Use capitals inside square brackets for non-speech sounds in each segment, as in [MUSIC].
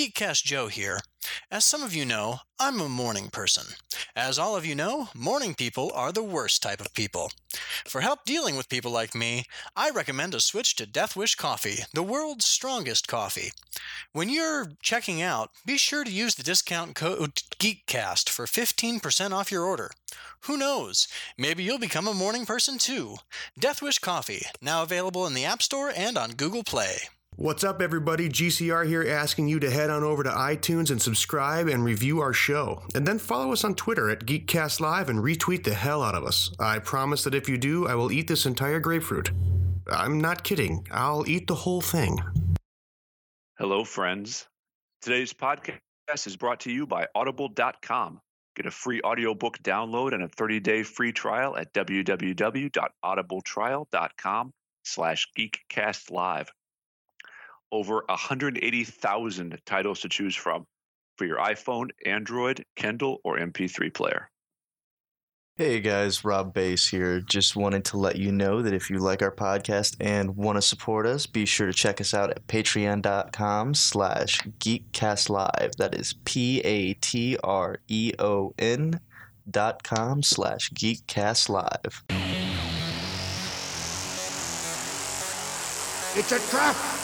Geekcast Joe here. As some of you know, I'm a morning person. As all of you know, morning people are the worst type of people. For help dealing with people like me, I recommend a switch to Death Wish Coffee, the world's strongest coffee. When you're checking out, be sure to use the discount code GEEKCAST for 15% off your order. Who knows? Maybe you'll become a morning person too. Death Wish Coffee, now available in the App Store and on Google Play. What's up, everybody? GCR here asking you to head on over to iTunes and subscribe and review our show. And then follow us on Twitter at Geekcast Live and retweet the hell out of us. I promise that if you do, I will eat this entire grapefruit. I'm not kidding. I'll eat the whole thing. Hello, friends. Today's podcast is brought to you by Audible.com. Get a free audiobook download and a 30-day free trial at www.audibletrial.com slash geekcastlive over 180,000 titles to choose from for your iPhone, Android, Kindle, or MP3 player. Hey guys, Rob Bass here. Just wanted to let you know that if you like our podcast and want to support us, be sure to check us out at patreon.com slash geekcastlive. That is P-A-T-R-E-O-N dot com slash geekcastlive. It's a trap!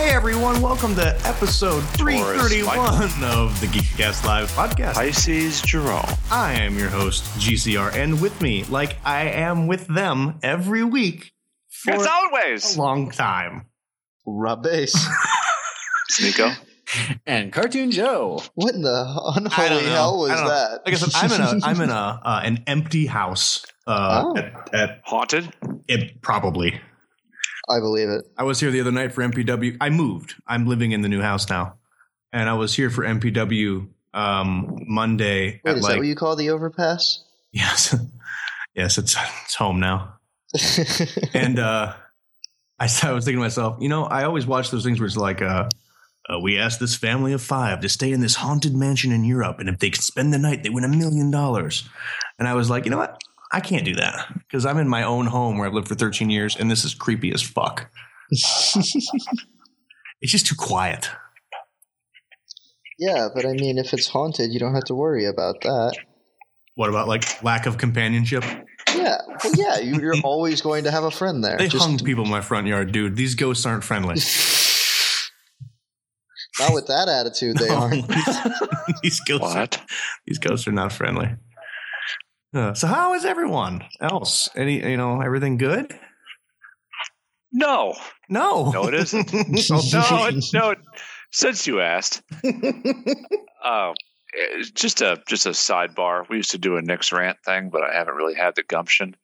Hey, everyone. Welcome to episode 331 of the Geekcast Live podcast. Pisces Jerome. I am your host, GCR, and with me, like I am with them every week for As always. a long time. Rob Bass. Nico. and Cartoon Joe. what in the unholy hell was I don't know. that? Like I said, I'm in a I'm in a [LAUGHS] uh, an empty house. Uh, Oh. at, at Haunted. it probably. I believe it. I was here the other night for MPW. I moved. I'm living in the new house now, and I was here for MPW um, Monday Wait, is like that what you call the overpass? yes, [LAUGHS] yes, it's it's home now. [LAUGHS] And uh, I, [LAUGHS] I was thinking to myself, you know, I always watch those things where it's like, uh, uh, we asked this family of five to stay in this haunted mansion in Europe, and if they could spend the night, they win a million dollars. And I was like, you know what? I can't do that because I'm in my own home where I've lived for 13 years, and this is creepy as fuck. [LAUGHS] It's just too quiet. yeah, but I mean, if it's haunted, you don't have to worry about that. What about like lack of companionship? Yeah, well, yeah, you, you're [LAUGHS] always going to have a friend there. They Just hung people in my front yard, dude. These ghosts aren't friendly. [LAUGHS] not with that attitude, they No. aren't. these ghosts, What? these ghosts are not friendly. Uh, so how is everyone else? Any, you know, everything good? No. No, No, it isn't. [LAUGHS] Oh, No, it- no. Since you asked, uh, [LAUGHS] just a just a sidebar. We used to do a Nick's rant thing, but I haven't really had the gumption.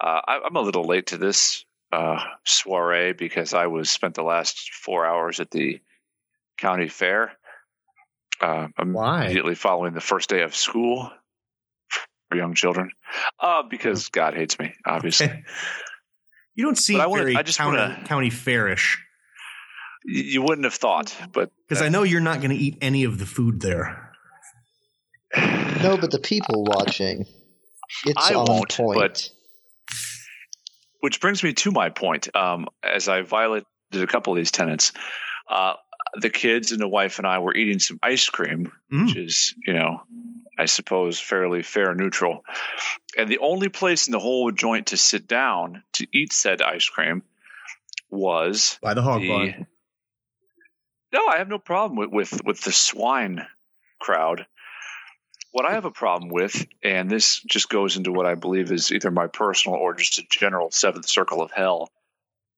Uh, I, I'm a little late to this uh, soiree because I was spent the last four hours at the county fair. Uh, Why? Immediately following the first day of school for young children, uh, because God hates me, obviously. You don't seem I wanna- very I just county, wanna- county fairish you wouldn't have thought, but because I know you're not going to eat any of the food there. no, but the people watching, it's I on won't, point. but- which brings me to my point. Um, as I violated a couple of these tenants, uh, the kids and the wife and I were eating some ice cream, Mm. which is, you know, I suppose fairly fair neutral. And the only place in the whole joint to sit down to eat said ice cream was By the hog the. barn. No, I have no problem with, with with the swine crowd. What I have a problem with, and this just goes into what I believe is either my personal or just a general seventh circle of hell,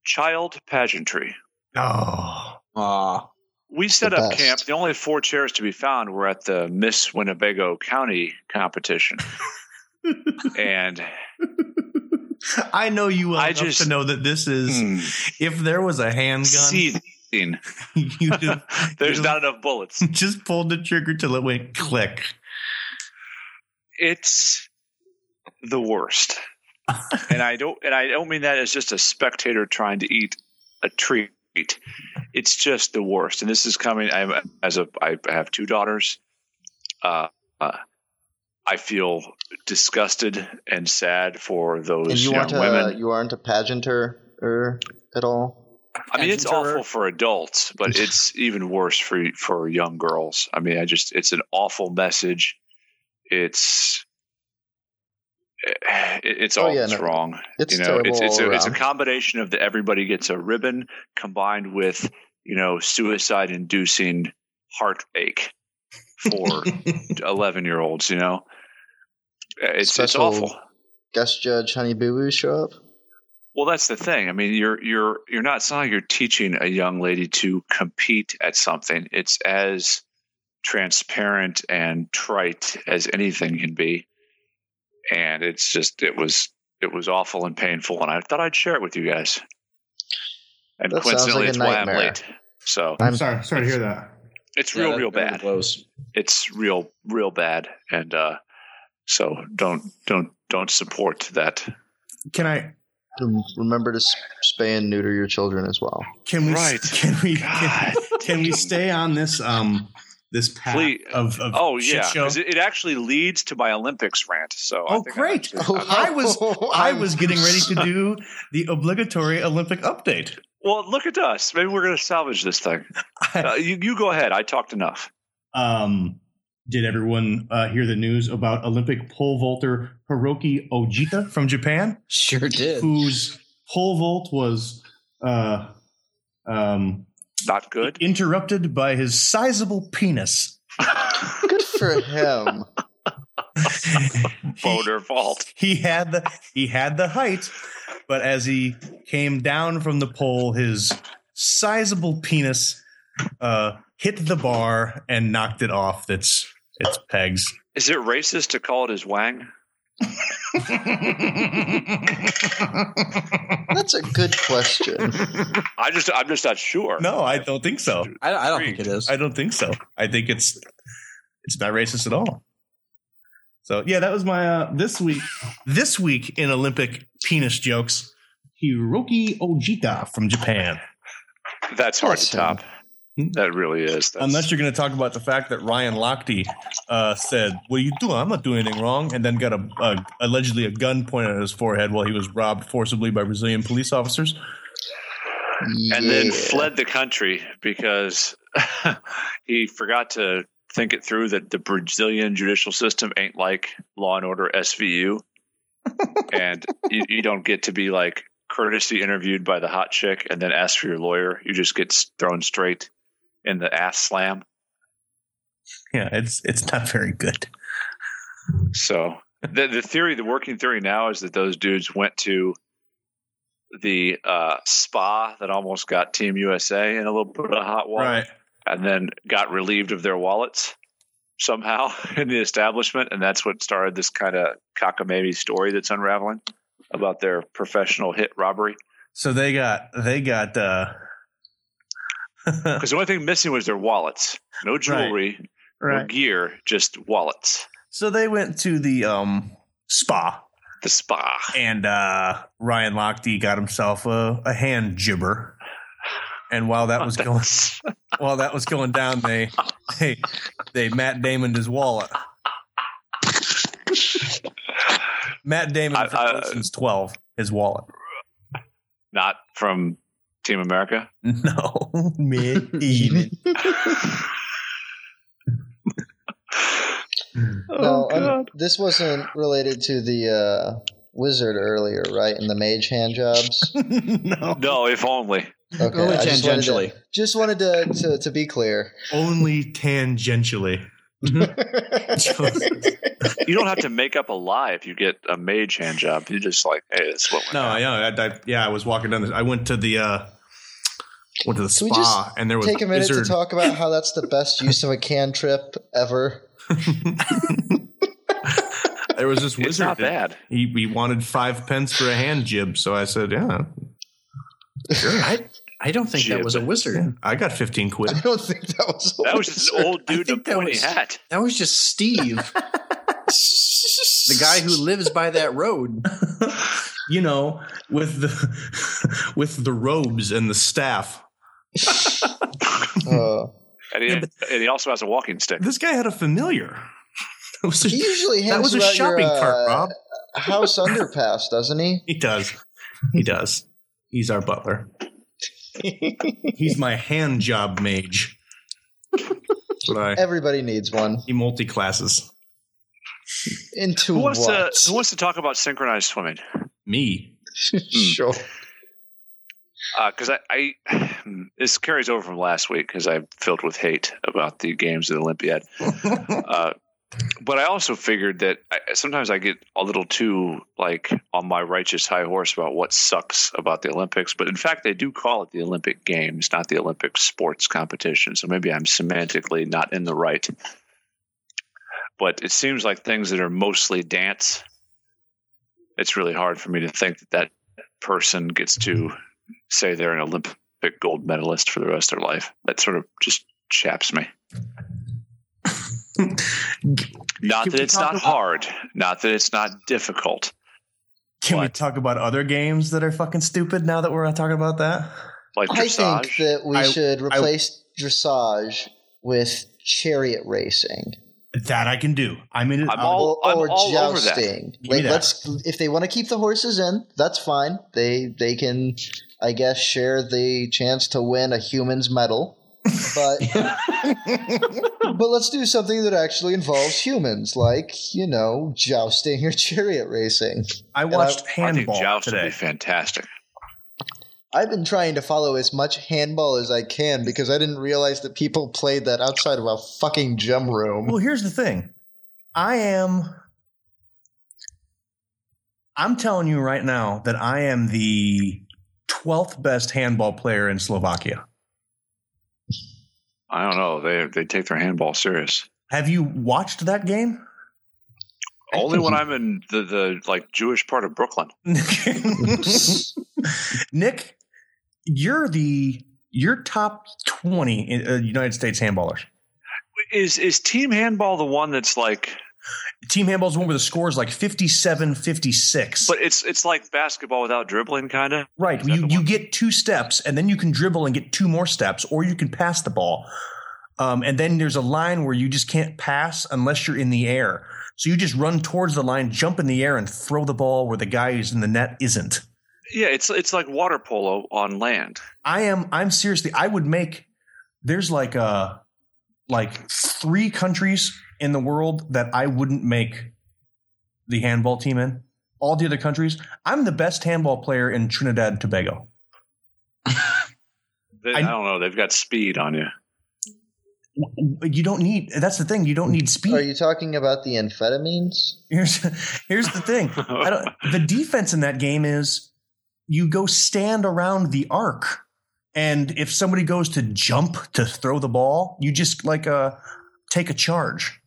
child pageantry. Oh, Aw. We set up best. camp. The only four chairs to be found were at the Miss Winnebago County competition, [LAUGHS] and I know you well I enough just- to know that this is. hmm, If there was a handgun, seething. [LAUGHS] you just, [LAUGHS] There's you not enough bullets. just pulled the trigger till it went click. it's the worst. and I don't and I don't mean that as just a spectator trying to eat a treat. It's just the worst. And this is coming. I'm as a I have two daughters. Uh, uh, I feel disgusted and sad for those And you young aren't a women. you aren't a pageanter or at all. I mean, it's awful for adults, but [LAUGHS] it's even worse for for young girls. I mean, I just it's an awful message. It's [SIGHS] it- it's Oh, all yeah, no, wrong. It's you know, it's it's a, it's a combination of the everybody gets a ribbon combined with you know suicide inducing heartache for [LAUGHS] eleven year olds. You know, uh, it's Special- it's awful. Guest judge Honey Boo Boo show up. Well, that's the thing. I mean, you're you're you're not it's not you're teaching a young lady to compete at something. It's as transparent and trite as anything can be, and it's just it was it was awful and painful, and I thought I'd share it with you guys. And That coincidentally, like a it's why I'm late. So I'm sorry. Sorry to hear that. it's Yeah, real, that- real bad. Close. It's real, real bad, and uh, so don't don't don't support that. Can I? Remember to s- spay and neuter your children as well. Can we? Right. Can we? Can, can we stay on this? Um, this path Please. of, of Oh shit yeah, show? it, it actually leads to my Olympics rant. So I Oh, think great. I actually- Oh, I was I I'm- was getting ready to [LAUGHS] do the obligatory Olympic update. well, look at us. Maybe we're going to salvage this thing. Uh, you, you go ahead. I talked enough. Um, did everyone uh, hear the news about Olympic pole vaulter Hiroki Ogita from Japan, Sure did. whose pole vault was uh, um, Not good. interrupted by his sizable penis? Good for him. [LAUGHS] he, Boulder fault. he had the he had the height, but as he came down from the pole, his sizable penis uh, hit the bar and knocked it off its its pegs. Is it racist to call it his wang? [LAUGHS] That's a good question. I just I'm just not sure. no, I don't think so. I, I don't think it is. I don't think so. I think it's it's not racist at all. So yeah, that was my uh, this week. This week in Olympic penis jokes, Hiroki Ogita from Japan. That's hard to Awesome. top. That really is. That's, Unless you're going to talk about the fact that Ryan Lochte uh, said, "What are you doing? I'm not doing anything wrong," and then got a, a allegedly a gun pointed at his forehead while he was robbed forcibly by Brazilian police officers. and then fled the country because [LAUGHS] he forgot to think it through that the Brazilian judicial system ain't like Law and Order SVU, [LAUGHS] and you, you don't get to be like courtesy interviewed by the hot chick and then ask for your lawyer. You just get thrown straight in the ass slam. Yeah, it's it's not very good. So the the theory, the working theory now is that those dudes went to the uh, spa that almost got Team USA in a little bit of hot water. Right. and then got relieved of their wallets somehow [LAUGHS] in the establishment, and that's what started this kind of cockamamie story that's unraveling about their professional hit robbery. So they got they got uh [LAUGHS] Because the only thing missing was their wallets. No jewelry, no right. gear, just wallets. So they went to the um spa The spa. and uh Ryan Lochte got himself a, a hand jibber. And while that was [LAUGHS] going [LAUGHS] while that was going down, they they they Matt Damoned his wallet. Matt Damon I- I- Ocean's Twelve, his wallet. Not from Team America. [LAUGHS] No, Matt Damon. No, um, this wasn't related to the uh, wizard earlier, right? In the mage hand jobs. [LAUGHS] no, No, if only. Okay, Only I just wanted to- tangentially. Just wanted to, to, to be clear. only tangentially. [LAUGHS] You don't have to make up a lie if you get a mage hand job. You just like, hey, this is what went No, down. I know. I, I, yeah, I was walking down. This, I went to the uh, went to the Can we spa, just and there was Take a minute wizard. to talk about how that's the best [LAUGHS] use of a cantrip ever. [LAUGHS] there was this It's wizard. not bad. He he wanted five pence for a hand jib, so I said, "Yeah, [LAUGHS] I, I don't think that was a wizard. yeah. I got fifteen quid." I don't think that was. a That was just an old dude in a think that pointy was- hat. That was just Steve, the guy who lives by that road. you know, with the with the robes and the staff [LAUGHS] Uh, And he, Yeah, but- and he also has a walking stick. This guy had a familiar. It was he usually hangs that was a shopping your, cart, uh, Rob. house underpass, doesn't he? He does. He does. He's our butler. [LAUGHS] He's my hand job mage. I. Everybody needs one. He multi classes. Into Who wants what? to Who wants to talk about synchronized swimming? Me. [LAUGHS] sure. Because I, I [LAUGHS] this carries over from last week because I'm filled with hate about the games of the Olympiad. [LAUGHS] uh, but I also figured that I, sometimes I get a little too like on my righteous high horse about what sucks about the Olympics. But in fact, they do call it the Olympic Games, not the Olympic sports competition. So maybe I'm semantically not in the right. But it seems like things that are mostly dance. It's really hard for me to think that that person gets to say they're an Olympic gold medalist for the rest of their life. That sort of just chaps me. [LAUGHS] Not Can that it's not about- hard, not that it's not difficult. Can we talk about other games that are fucking stupid now that we're talking about that? Like I dressage. think that we I- should replace dressage with chariot racing That I can do. I'm in it. I'm I'll- all- or, or all over that. jousting. Like, that. let's if they want to keep the horses in, that's fine. They they can, I guess, share the chance to win a human's medal. But [LAUGHS] but let's do something that actually involves humans, like you know, jousting or [LAUGHS] chariot racing. I watched I think handball joust would today. be fantastic. I've been trying to follow as much handball as I can because I didn't realize that people played that outside of a fucking gym room. Well, here's the thing. I am. I'm telling you right now that I am the 12th best handball player in Slovakia. I don't know. They they take their handball serious. Have you watched that game? Only when [LAUGHS] I'm in the, the like Jewish part of Brooklyn. [LAUGHS] Nick, you're the you're top 20 in, uh, United States handballers. Is is team handball the one that's like? Team handball is one where the score is like 57 56. But it's it's like basketball without dribbling, kind of. Right. Is You you get two steps, and then you can dribble and get two more steps, or you can pass the ball. Um, and then there's a line where you just can't pass unless you're in the air. So you just run towards the line, jump in the air, and throw the ball where the guy who's in the net isn't. Yeah, it's it's like water polo on land. I am. I'm seriously. I would make. There's like uh like three countries in the world that I wouldn't make the handball team in. All the other countries. I'm the best handball player in Trinidad and Tobago. [LAUGHS] They, I- I, don't know. They've got speed on you. You don't need. That's the thing. You don't need speed. Are you talking about the amphetamines? Here's here's the thing. I don't, [LAUGHS] the defense in that game is you go stand around the arc, and if somebody goes to jump to throw the ball, you just like uh take a charge.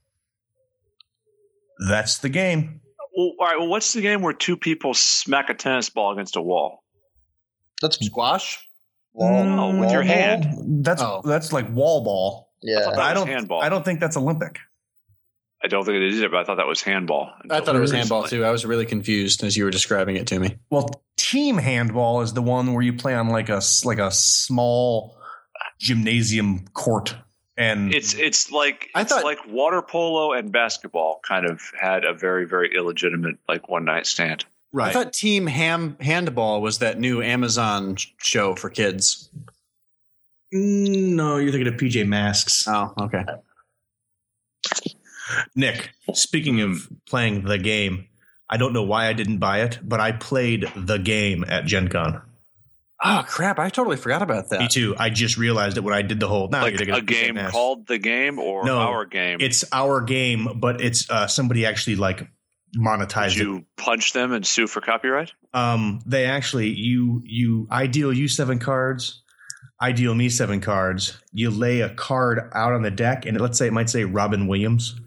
That's the game. Well, all right. Well, what's the game where two people smack a tennis ball against a wall? That's Squash? wall, No, with your wall hand. ball? That's Oh. that's like wall ball. Yeah. thought But I don't. handball. I don't think that's Olympic. I don't think it is either, but I thought that was handball. I thought it was Until handball too. I was really confused as you were describing it to me. Well, team handball is the one where you play on like a s- like a small gymnasium court, and It's it's like I it's thought- like water polo and basketball kind of had a very very illegitimate like one night stand. Right. I thought Team Ham Handball was that new Amazon show for kids. No, you're thinking of PJ Masks. Oh, okay. Nick, speaking of playing the game, I don't know why I didn't buy it, but I played the game at Gen Con. Oh crap! I totally forgot about that. Me too. I just realized it when I did the whole. Now like a game called the game or No, our game. It's our game, but it's uh, somebody actually like Did monetized it. you punch them and sue for copyright? Um, they actually you you I deal you seven cards, I deal me seven cards. You lay a card out on the deck, and let's say it might say Robin Williams.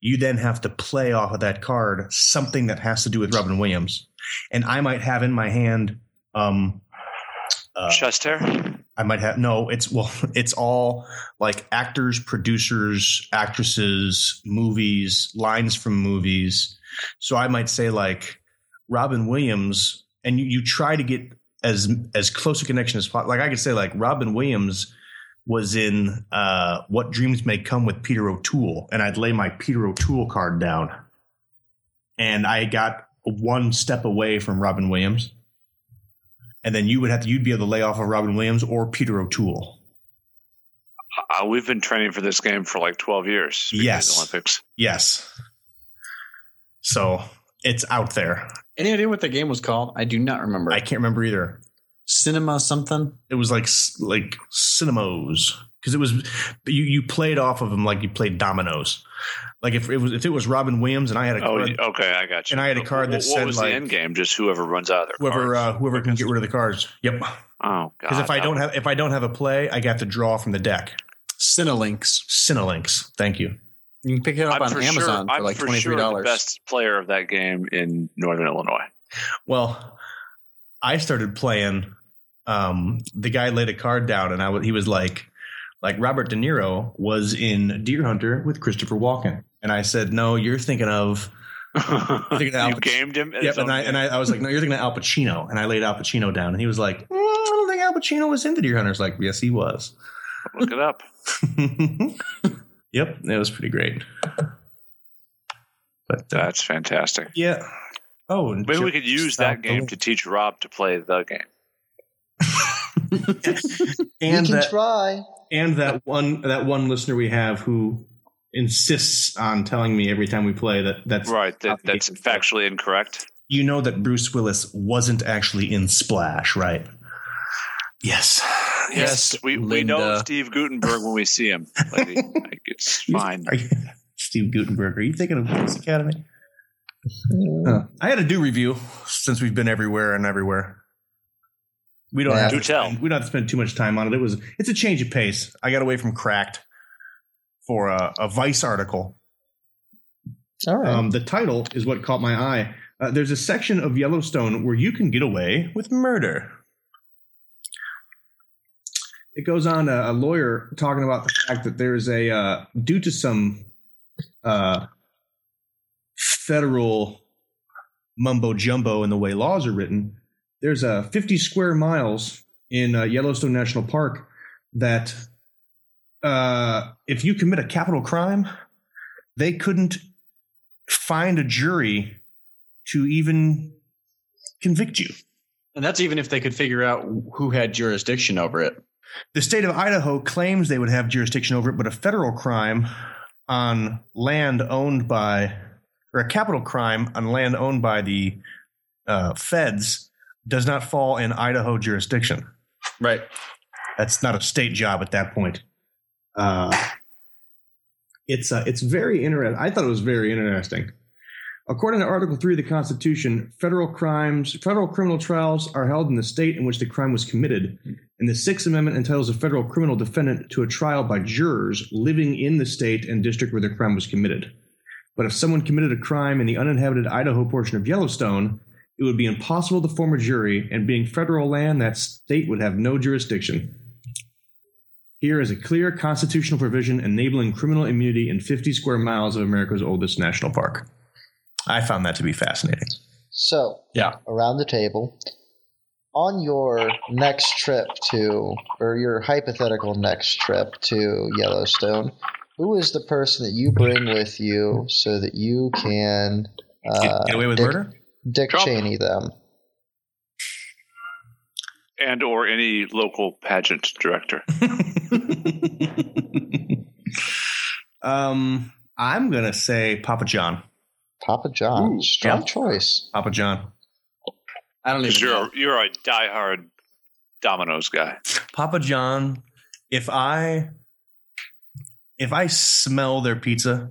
You then have to play off of that card something that has to do with Robin Williams, and I might have in my hand. Um, uh, Chest hair. I might have no. It's well, [LAUGHS] it's all like actors, producers, actresses, movies, lines from movies. So I might say like Robin Williams, and you, you try to get as as close a connection as possible. Like I could say, like Robin Williams was in uh, What Dreams May Come with Peter O'Toole, and I'd lay my Peter O'Toole card down, and I got one step away from Robin Williams, and then you would have to you'd be able to lay off of Robin Williams or Peter O'Toole. Uh, we've been training for this game for like 12 years. Yes. the Olympics. Yes, so it's out there. Any idea what the game was called? I do not remember. I can't remember either. Cinema something. It was like s- like cinemas because it was you you played off of them like you played dominoes. Like if it was if it was Robin Williams and I had a Oh, card, y- okay, I got you. And I had a card that what, what said, was like- the end game? Just whoever runs out of their whoever uh, whoever can get rid of the cards. Yep. oh, god. Because if I don't have if I don't have a play, I got to draw from the deck. Cinelinx. Cinelinx. Thank you. You can pick it up I'm on for Amazon sure, for I'm like for twenty sure the dollars. best player of that game in Northern Illinois. Well, I started playing. Um, the guy laid a card down, and I w- he was like, like Robert De Niro was in Deer Hunter with Christopher Walken, and I said, no, you're thinking of [LAUGHS] you Al- gamed him. Yep, and I and I, I was like, no, you're thinking of Al Pacino, and I laid Al Pacino down, and he was like, "Mm, I don't think Al Pacino was into Deer Hunters. Like, yes, he was. look it up. [LAUGHS] yep, it was pretty great. But uh, That's fantastic. yeah. Oh, Maybe we could use that game to teach Rob to play the game. [LAUGHS] and we can that try. and that one that one listener we have who insists on telling me every time we play that that's Right. That, that's factually incorrect. you know that Bruce Willis wasn't actually in Splash, right? Yes. Yes, we, we know Steve Guttenberg when we see him. Lady. [LAUGHS] Like, it's fine. Are you, [LAUGHS] Steve Guttenberg? Are you thinking of Police Academy? I had a do review since we've been everywhere and everywhere. We don't Yeah. have Do to tell. Spend, we don't have to spend too much time on it. It was it's a change of pace. I got away from Cracked for a, a Vice article. All right. Um, the title is what caught my eye. Uh, there's a section of Yellowstone where you can get away with murder. It goes on a, a lawyer talking about the fact that there's a uh, due to some uh, federal mumbo jumbo in the way laws are written. There's a 50 square miles in uh, Yellowstone National Park that uh, if you commit a capital crime, they couldn't find a jury to even convict you. And that's even if they could figure out who had jurisdiction over it. The state of Idaho claims they would have jurisdiction over it, but a federal crime on land owned by, or a capital crime on land owned by the uh, feds does not fall in Idaho jurisdiction. Right. That's not a state job at that point. Uh, it's uh, it's very interesting. I thought it was very interesting. According to Article Three of the Constitution, federal crimes, federal criminal trials are held in the state in which the crime was committed, and the Sixth Amendment entitles a federal criminal defendant to a trial by jurors living in the state and district where the crime was committed. But if someone committed a crime in the uninhabited Idaho portion of Yellowstone, it would be impossible to form a jury, and being federal land, that state would have no jurisdiction. Here is a clear constitutional provision enabling criminal immunity in 50 square miles of America's oldest national park. I found that to be fascinating. So, Yeah. around the table, on your next trip to, or your hypothetical next trip to Yellowstone, who is the person that you bring with you so that you can Get, uh, get away with Dick, murder? Dick Trump. Cheney them? And or any local pageant director. [LAUGHS] um, I'm gonna say Papa John. Papa John. Ooh, Strong yeah. choice. Papa John. I don't Because even you're know. a, you're a diehard Domino's guy. Papa John. If I if I smell their pizza,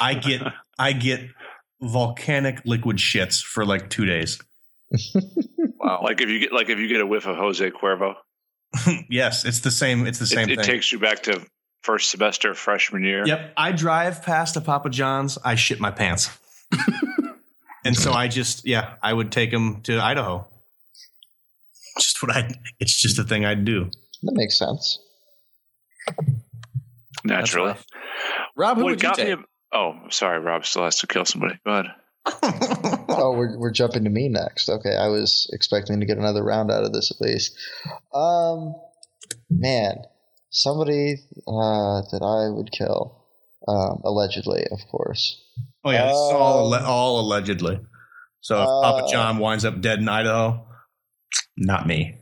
I get [LAUGHS] I get volcanic liquid shits for like two days. [LAUGHS] Wow. Like if you get like if you get a whiff of Jose Cuervo, [LAUGHS] yes, it's the same. It's the same it, it takes you back to first semester freshman year. Yep. I drive past a Papa John's, I shit my pants. [LAUGHS] and so I just, yeah, I would take him to Idaho. Just what I, it's just a thing I'd do. That makes sense. Naturally. Rob, who What would you got me? take? A, oh, sorry, Rob still has to kill somebody. Go ahead. [LAUGHS] Oh, we're we're jumping to me next. Okay, I was expecting to get another round out of this at least. Um, man, somebody uh, that I would kill, um, allegedly, of course. Oh yeah, this is all Um, all allegedly. So if uh, Papa John winds up dead in Idaho, not me.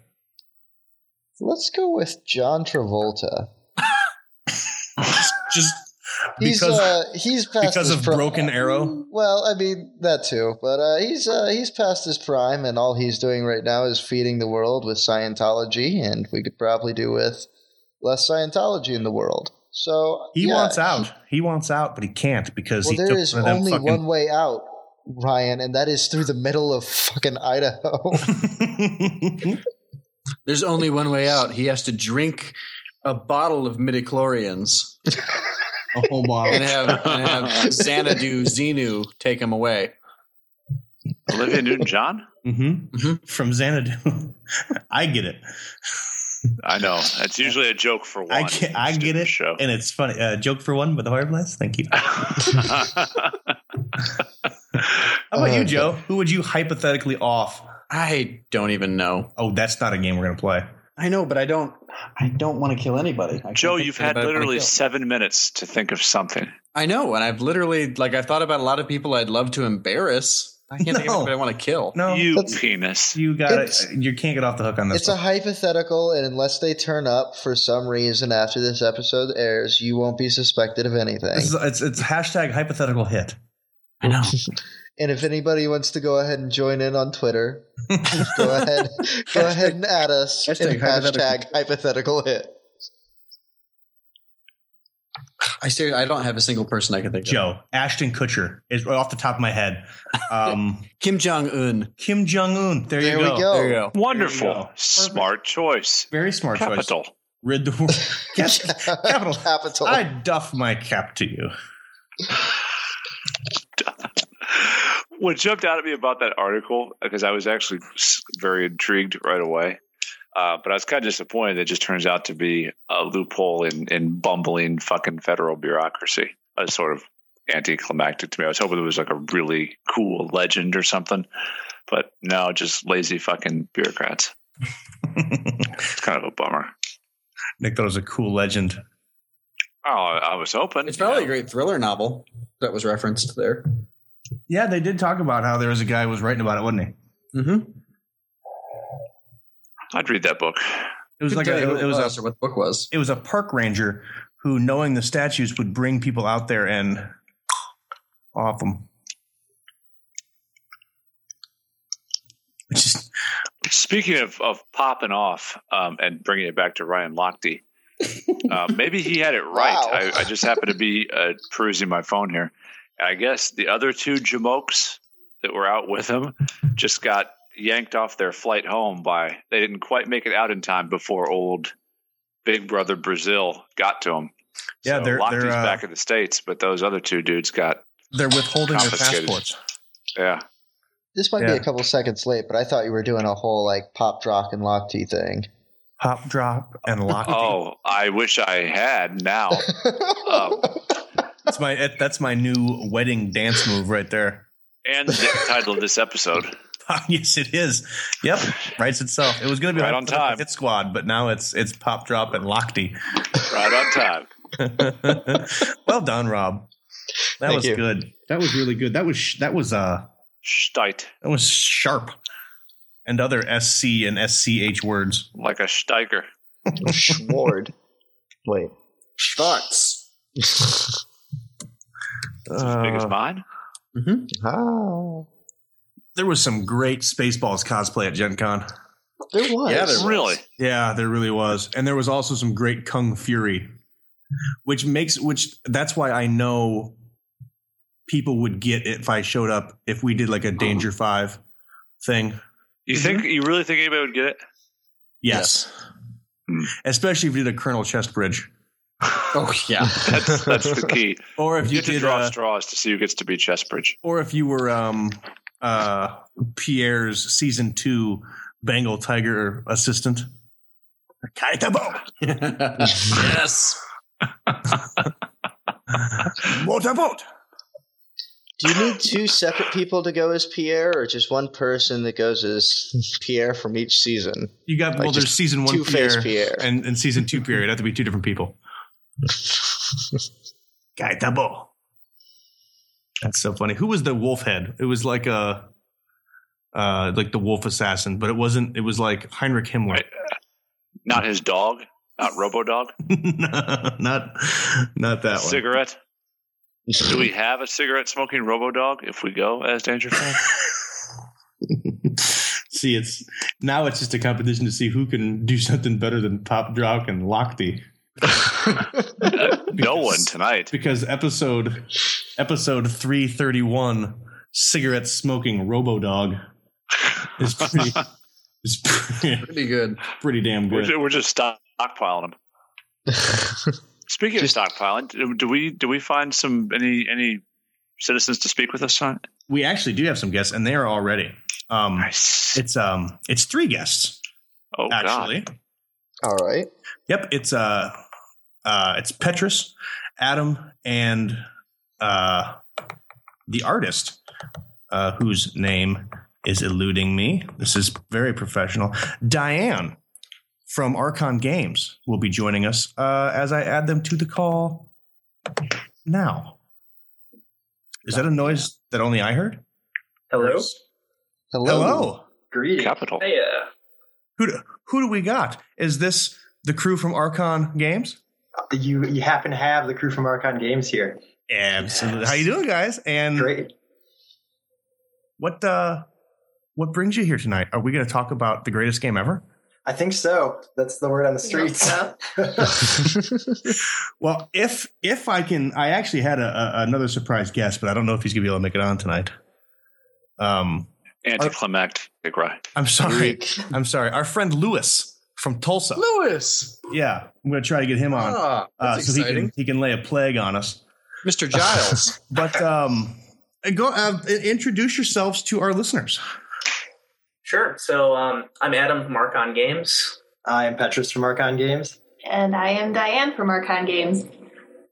Let's go with John Travolta. [LAUGHS] Just He's because uh, he's past because of pri- Broken Arrow. Well, I mean that too, but uh, he's uh, he's past his prime, and all he's doing right now is feeding the world with Scientology, and we could probably do with less Scientology in the world. So He yeah, wants out. He wants out, but he can't because Well, he there took is one of them only fucking- one way out, Ryan, and that is through the middle of fucking Idaho. [LAUGHS] There's only one way out. He has to drink a bottle of midichlorians [LAUGHS] a whole bottle. and have, and have [LAUGHS] Xanadu Xenu take him away. Olivia Newton John? Mm-hmm. Mhm. From Xanadu. [LAUGHS] I get it. I know. That's usually a joke for one. I get, I get it. Show. And it's funny. Uh, joke for one, but the horror blast. Thank you. [LAUGHS] How about you, Joe? Who would you hypothetically off? I don't even know. Oh, that's not a game we're going to play. I know, but I don't. I don't want to kill anybody. I Joe, you've had anybody I wanna literally seven minutes to think of something. I know, and I've literally like I've thought about a lot of people I'd love to embarrass. I can't think of anybody I want to kill. No, you penis. you got it. You can't get off the hook on this. it's a hypothetical, and unless they turn up for some reason after this episode airs, you won't be suspected of anything. This is, it's, it's hashtag hypothetical hit. [LAUGHS] I know. And if anybody wants to go ahead and join in on Twitter, [LAUGHS] go ahead, go ahead and add us Hashtag in hypothetical. hashtag hypothetical hit. I seriously, I don't have a single person I can think of. Joe, Ashton Kutcher is right off the top of my head. Um, [LAUGHS] Kim Jong Un. Kim Jong Un. There, There you go. go. There you go. Wonderful. go. Smart choice. Very smart choice. Capital. Rid the world. [LAUGHS] Yes, capital. Capital. I duff my cap to you. [SIGHS] what jumped out at me about that article because I was actually very intrigued right away, uh, but I was kind of disappointed. It just turns out to be a loophole in in bumbling fucking federal bureaucracy. A sort of anticlimactic to me. I was hoping there was like a really cool legend or something, but no, just lazy fucking bureaucrats. [LAUGHS] It's kind of a bummer. Nick thought it was a cool legend. Oh, I was hoping. It's probably a great thriller novel that was referenced there. Yeah, they did talk about how there was a guy who was writing about it, wasn't he? Mm-hmm. I'd read that book. It was like a, it was a or what the book was. it was a park ranger who, knowing the statues, would bring people out there and off them. Which is Speaking of, of popping off um, and bringing it back to Ryan Lochte, uh, maybe he had it right. [LAUGHS] Wow. I, I just happened to be uh, perusing my phone here. I guess the other two Jamokes that were out with him just got yanked off their flight home by they didn't quite make it out in time before old Big Brother Brazil got to them. Yeah, so they're- Lochte's they're, uh, back in the states, but those other two dudes got they're withholding their passports. yeah. This might be a couple seconds late, but I thought you were doing a whole like pop, drop, and lock tea thing. Pop, drop, and lock. Oh, I wish I had now. [LAUGHS] Um, That's my that's my new wedding dance move right there. and the title of this episode. [LAUGHS] yes, it is. Yep, writes itself. It was going to be Right like on time. Hit Squad, but now it's it's pop, drop, and lockety. Right on time. [LAUGHS] well done, Rob. That Thank was you. good. That was really good. That was sh- that was uh Steit. that was sharp. And other SC and SCH words. Like a Steiger. Schward. [LAUGHS] Wait. Thoughts. It's as big as Uh, mine. Ah. there was some great Spaceballs cosplay at Gen Con. There was. Yeah, there was. Really? Yeah, there really was. And there was also some great Kung Fury, which makes which that's why I know people would get it if I showed up if we did like a Danger 5 thing. You think you really think anybody would get it? Yes. Hmm. Especially if you did a Colonel Chestbridge. Oh yeah. [LAUGHS] That's that's the key. Or if You you have to did draw uh, straws to see who gets to be Chestbridge. or if you were um uh Pierre's season 2 Bengal Tiger assistant. Kaitabo. [LAUGHS] yes. [LAUGHS] Motorboat. Do you need two separate people to go as Pierre, or just one person that goes as Pierre from each season? You got Like well. There's season one Two-Face Pierre, Pierre. and and season two Pierre. It'd have to be two different people. [LAUGHS] Double. That's so funny. Who was the wolf head? It was like a, uh, like the wolf assassin, but it wasn't. It was like Heinrich Himmler. Right. Not his dog, not Robo Dog. [LAUGHS] not, not that one. Cigarette. Do we have a cigarette smoking Robo Dog if we go as Dangerfield? [LAUGHS] see, it's now it's just a competition to see who can do something better than Pop Jock and Lochte. [LAUGHS] no one tonight. because episode episode 331 cigarette smoking robo dog is pretty [LAUGHS] is pretty, Pretty good. pretty damn We're, good we're just stockpiling them. [LAUGHS] Speaking Just- of stockpiling, do- do we do we find some any any citizens to speak with us tonight? we actually do have some guests and they are already. um Nice. it's um it's three guests Oh actually God. All right. yep it's uh uh it's Petras adam and uh the artist uh whose name is eluding me. This is very professional. Dianne from archon games will be joining us uh as i add them to the call now. Is that a noise that only i heard? Hello. Hello. hello. Greetings. Capital. Hey, uh, who do, who do we got? Is this the crew from archon games you you happen to have the crew from Archon Games here. Absolutely. Yes. How you doing, guys? And Great. what uh what brings you here tonight? Are we going to talk about the greatest game ever? I think so. That's the word on the streets. [LAUGHS] [LAUGHS] Well, if if I can, I actually had a, a, another surprise guest, but I don't know if he's going to be able to make it on tonight. Um, Anticlimactic, right? I'm sorry. I'm sorry. Our friend Lewis from Tulsa. Lewis. Yeah, I'm going to try to get him on Ah, uh, that's so he can he can lay a plague on us. Mr. Giles. [LAUGHS] But um, go uh, introduce yourselves to our listeners. Sure. So um, I'm Adam from Archon Games. I am Petras from Archon Games. And I am Dianne from Archon Games.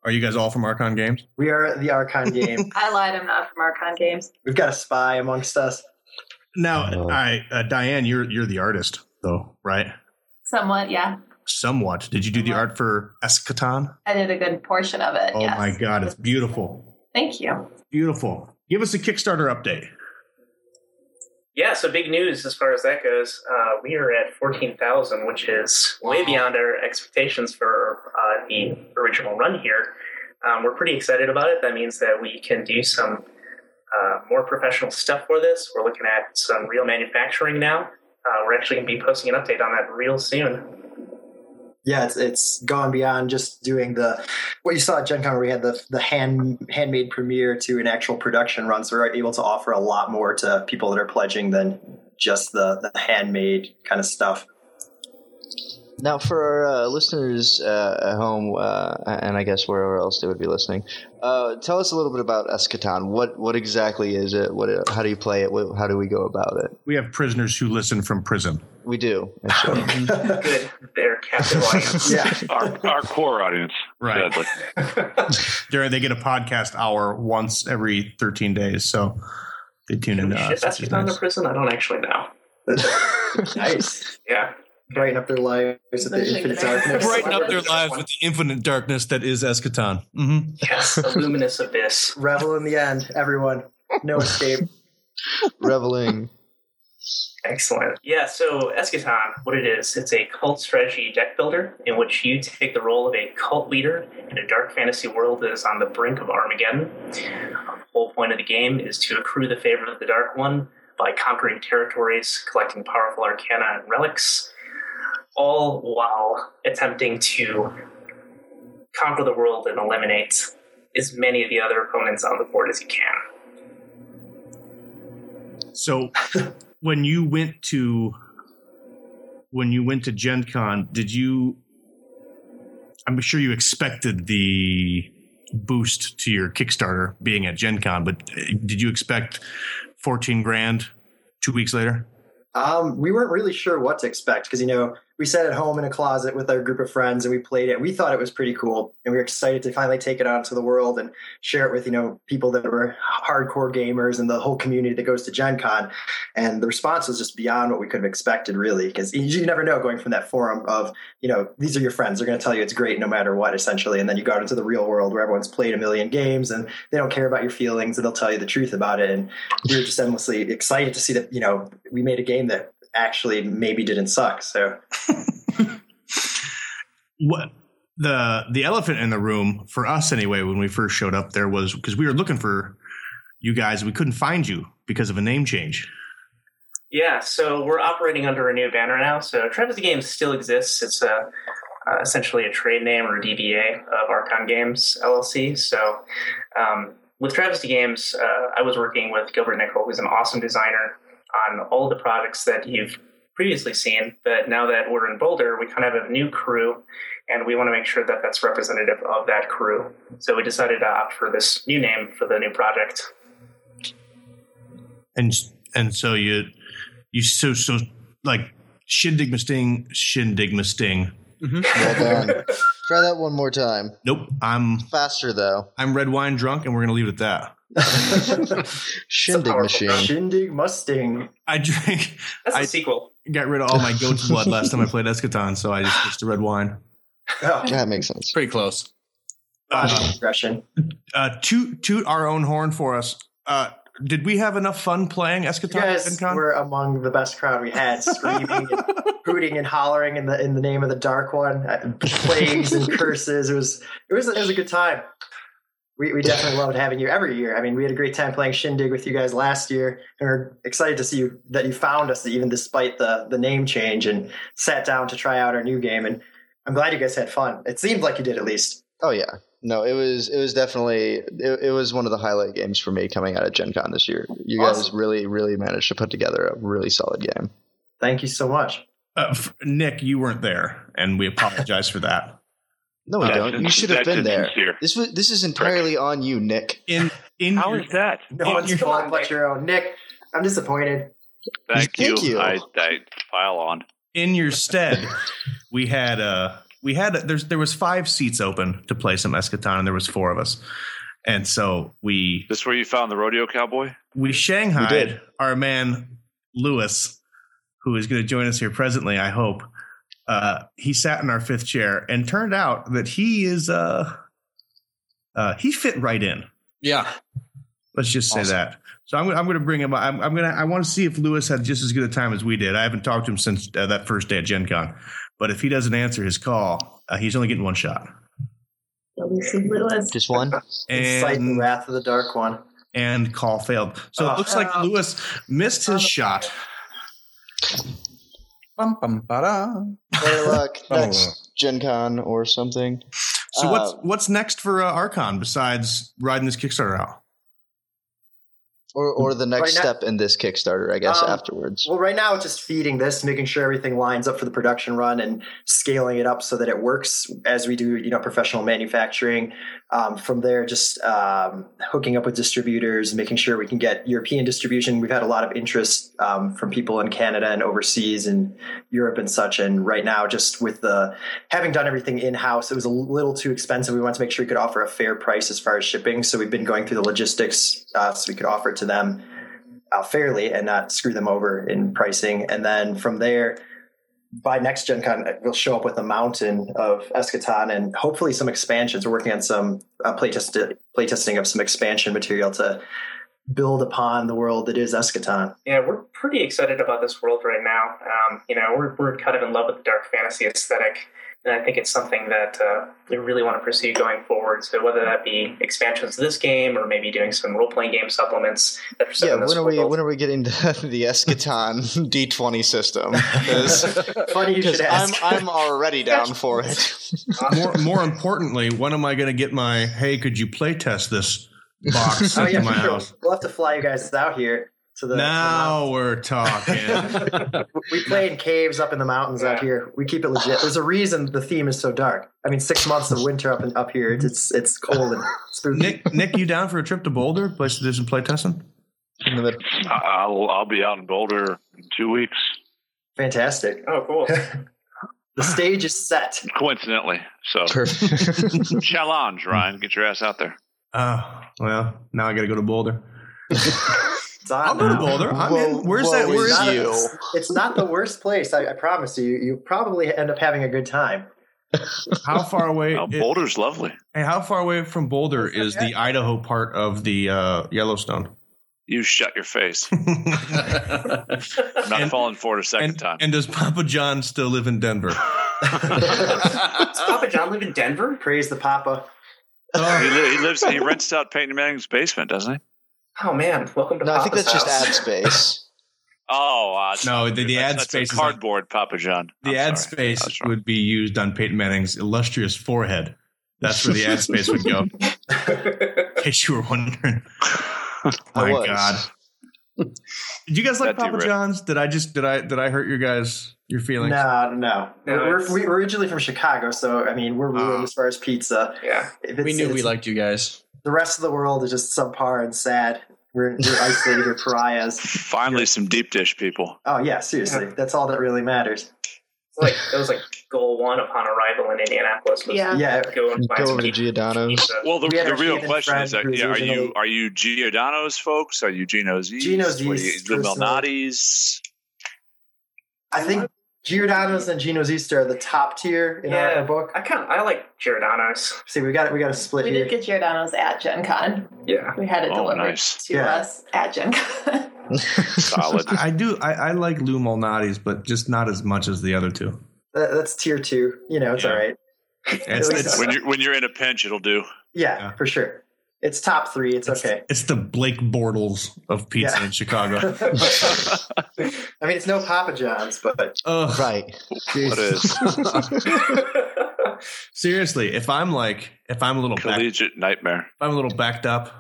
Are you guys all from Archon Games? We are the Archon Game. [LAUGHS] I lied, I'm not from Archon Games. We've got a spy amongst us. Now, Oh. I uh, Dianne, you're you're the artist though, right? Somewhat, yeah. Somewhat. Did you do the art for Eschaton? I did a good portion of it. Oh yes. my god, it's beautiful. Thank you. Beautiful. Give us a Kickstarter update. Yeah, so big news as far as that goes. Uh, we are at 14,000, which is way beyond our expectations for uh, the original run here. Um, we're pretty excited about it. That means that we can do some uh, more professional stuff for this. We're looking at some real manufacturing now. Uh, we're actually going to be posting an update on that real soon. Yeah, it's it's gone beyond just doing the what you saw at Gen Con where we had the the hand handmade premiere to an actual production run. So we're able to offer a lot more to people that are pledging than just the, the handmade kind of stuff. Now, for our uh, listeners uh, at home, uh, and I guess wherever else they would be listening, uh, tell us a little bit about Eschaton. What what exactly is it? What how do you play it? What, how do we go about it? We have prisoners who listen from prison. We do. actually. [LAUGHS] Good. They're captive audience. [LAUGHS] yeah. Our our core audience, Right. sadly. [LAUGHS] They're, get a podcast hour once every 13 days, so they tune in to Shit, us. that's which is on the prison? I don't actually know. nice. Yeah. Brighten up their lives with the Especially infinite darkness. Brighten up their lives with the infinite darkness that is Eschaton. hmm Yes, a [LAUGHS] luminous abyss. Revel in the end, everyone. No [LAUGHS] escape. Reveling. Excellent. Yeah, so Eschaton, what it is, it's a cult strategy deck builder in which you take the role of a cult leader in a dark fantasy world that is on the brink of Armageddon. The whole point of the game is to accrue the favor of the Dark One by conquering territories, collecting powerful arcana and relics, all while attempting to conquer the world and eliminate as many of the other opponents on the board as you can. So [LAUGHS] when you went to when you went to Gen Con, did you I'm sure you expected the boost to your Kickstarter being at Gen Con, but uh, did you expect 14 grand two weeks later? Um, we weren't really sure what to expect because you know we sat at home in a closet with our group of friends and we played it. We thought it was pretty cool, and we were excited to finally take it out into the world and share it with you know people that were hardcore gamers and the whole community that goes to Gen Con. And the response was just beyond what we could have expected, really, because you never know going from that forum of you know these are your friends, they're going to tell you it's great no matter what, essentially, and then you go out into the real world where everyone's played a million games and they don't care about your feelings and they'll tell you the truth about it. And we were just endlessly excited to see that you know we made a game that actually maybe didn't suck. So [LAUGHS] what the the elephant in the room for us anyway when we first showed up there was because we were looking for you guys we couldn't find you because of a name change Yeah, so we're operating under a new banner now. So Travesty Games still exists. It's a uh, essentially a trade name or DBA of Archon Games LLC. So um, with Travesty Games, uh, I was working with Gilbert Nickel, who's an awesome designer on all the products that you've previously seen. But now that we're in Boulder, we kind of have a new crew, and we want to make sure that that's representative of that crew. So we decided to opt for this new name for the new project. and and so you you so so like shindig sting shindig sting mm-hmm. Well done. [LAUGHS] Try that one more time. nope i'm Faster though. i'm red wine drunk and we're gonna leave it at that [LAUGHS] [LAUGHS] Shindig powerful machine. Shindig Mustang. i drank That's I- a sequel. got rid of all my [LAUGHS] goat's blood last time i played eschaton so i just switched to red wine Oh, That makes sense. Pretty close. uh, progression. uh toot toot our own horn for us uh did we have enough fun playing You eschaton guys at Con? were among the best crowd we had, screaming and hooting and hollering in the in the name of the Dark One, uh, plagues and curses. It was it was it was a good time. We, we definitely loved having you every year. I mean, we had a great time playing Shindig with you guys last year, and we're excited to see you, that you found us, even despite the the name change, and sat down to try out our new game. And I'm glad you guys had fun. It seemed like you did, at least. Oh yeah. No, it was it was definitely it, it was one of the highlight games for me coming out of Gen Con this year. You guys really really managed to put together a really solid game. Thank you so much. uh, f- nick you weren't there and we apologize for that No, we Uh, don't. You should have been there. insincere. This was this is entirely on you, Nick. in in How your- is that? No one's you're fault but your own. Nick, I'm disappointed. Thank, Thank you. you. I, I file on. in your stead, we had uh we had there's there was five seats open to play some eschaton, and there was four of us, and so we This where you found the rodeo cowboy? we shanghaied We our man Lewis, who is going to join us here presently. I hope. Uh, he sat in our fifth chair, and turned out that he is uh, uh he fit right in. Yeah. Let's just say Awesome. that. So I'm, I'm going to bring him. I'm, I'm going to. I want to see if Lewis had just as good a time as we did. I haven't talked to him since uh, that first day at Gen Con. But if he doesn't answer his call, uh, he's only getting one shot. Lewis. Just one. Incite the And wrath of the Dark One. and call failed. So it looks like Lewis missed his shot. Bum, bum, ba-da. Better luck [LAUGHS] Oh. next Gen Con or something. So what's Uh, what's next for uh, Archon besides riding this Kickstarter out? Or or the next Right now- step in this Kickstarter, I guess Um, afterwards. Well, right now it's just feeding this, making sure everything lines up for the production run, and scaling it up so that it works as we do, you know, professional manufacturing. Um, from there, just um, hooking up with distributors, making sure we can get European distribution. We've had a lot of interest um, from people in Canada and overseas and Europe and such. And right now, just with the having done everything in house, it was a little too expensive. We wanted to make sure we could offer a fair price as far as shipping. So we've been going through the logistics uh, so we could offer it to them uh, fairly and not screw them over in pricing. And then from there, by next Gen Con, we'll show up with a mountain of Eschaton and hopefully some expansions. We're working on some uh, playtest playtesting of some expansion material to build upon the world that is Eschaton. Yeah, we're pretty excited about this world right now. Um, you know, we're, we're kind of in love with the dark fantasy aesthetic, and I think it's something that uh, we really want to pursue going forward. So whether that be expansions of this game or maybe doing some role playing game supplements that are set Yeah, when are we world. when are we getting [LAUGHS] the, the Eschaton [LAUGHS] D twenty system? [LAUGHS] Funny you should ask. I'm. I'm already down for it. More, more importantly, when am I going to get my "Hey, could you play test this" box oh into yeah, my for sure. house? We'll have to fly you guys out here to the. to the Now we're talking. [LAUGHS] We play in caves up in the mountains out here. We keep it legit. There's a reason the theme is so dark. I mean, six months of winter up and up here. It's it's cold and spooky. Nick, Nick, you down for a trip to Boulder? Place to do some play testing. In the mid- I'll I'll be out in Boulder in two weeks. Fantastic. oh, cool. [LAUGHS] [SIGHS] The stage is set. Coincidentally, so Perfect. [LAUGHS] challenge, Ryan. Get your ass out there. Oh, well, now I got to go to Boulder. It's on I'll go to now. Boulder. I'm Whoa, in. Where's whoa, that? Where is is Not a- you? It's not the worst place. I, I promise you. You probably end up having a good time. How far away? Oh, it- Boulder's lovely. hey, how far away from Boulder is the Idaho part of the uh, Yellowstone? You shut your face. [LAUGHS] I'm not And- falling for it a second and, time. and does Papa John still live in Denver? [LAUGHS] Does Papa John live in Denver? Praise the Papa. he, li- he lives. He rents out Peyton Manning's basement, doesn't he? Oh man, welcome to No, I think Papa's that's just ad space. [LAUGHS] Oh, uh, No, the- the ad that's space a is on- cardboard Papa John. The I'm ad sorry. space would be used on Peyton Manning's illustrious forehead. That's where the ad space would go. [LAUGHS] In case you were wondering. [LAUGHS] My was. God. Did you guys like That Papa. John's? Did I just did I did I hurt your guys your feelings? No, no. No, we're, we're originally from Chicago, so I mean, we're ruined Ah. as far as pizza. yeah. If We it's- knew we liked you guys. The rest of the world is just subpar and sad. We're, we're isolated, we're pariahs. Finally, some deep dish people. Oh yeah, seriously, that's all that really matters. It's like that was like goal one upon arrival in Indianapolis. Was Yeah. Yeah, Go and find Go some over to pizza. Giordano's. Well, the, We the real question is: friend that, who's yeah, are you are you Giordano's folks? Are you Gino's East? Gino's What are you- East, Lou personally. Malnati's? I think Giordano's and Gino's Easter are the top tier in our, Yeah. our book. I kind of I like Giordano's. See, we got we got a split We here. did get Giordano's at Gen Con. Yeah. We had it Oh, delivered nice. to Yeah. us at Gen Con. [LAUGHS] Solid. I do I, I like Lou Malnati's, but just not as much as the other two. That- that's tier two. You know, it's Yeah. all right. It's, it's, when you're when you're in a pinch, it'll do. Yeah, Yeah. for sure. It's top three. It's okay. it's the Blake Bortles of pizza Yeah. in Chicago. [LAUGHS] I mean, it's no Papa John's, but Ugh. Right. What is [LAUGHS] Seriously, if I'm like if I'm a little back, if collegiate nightmare? I'm a little backed up,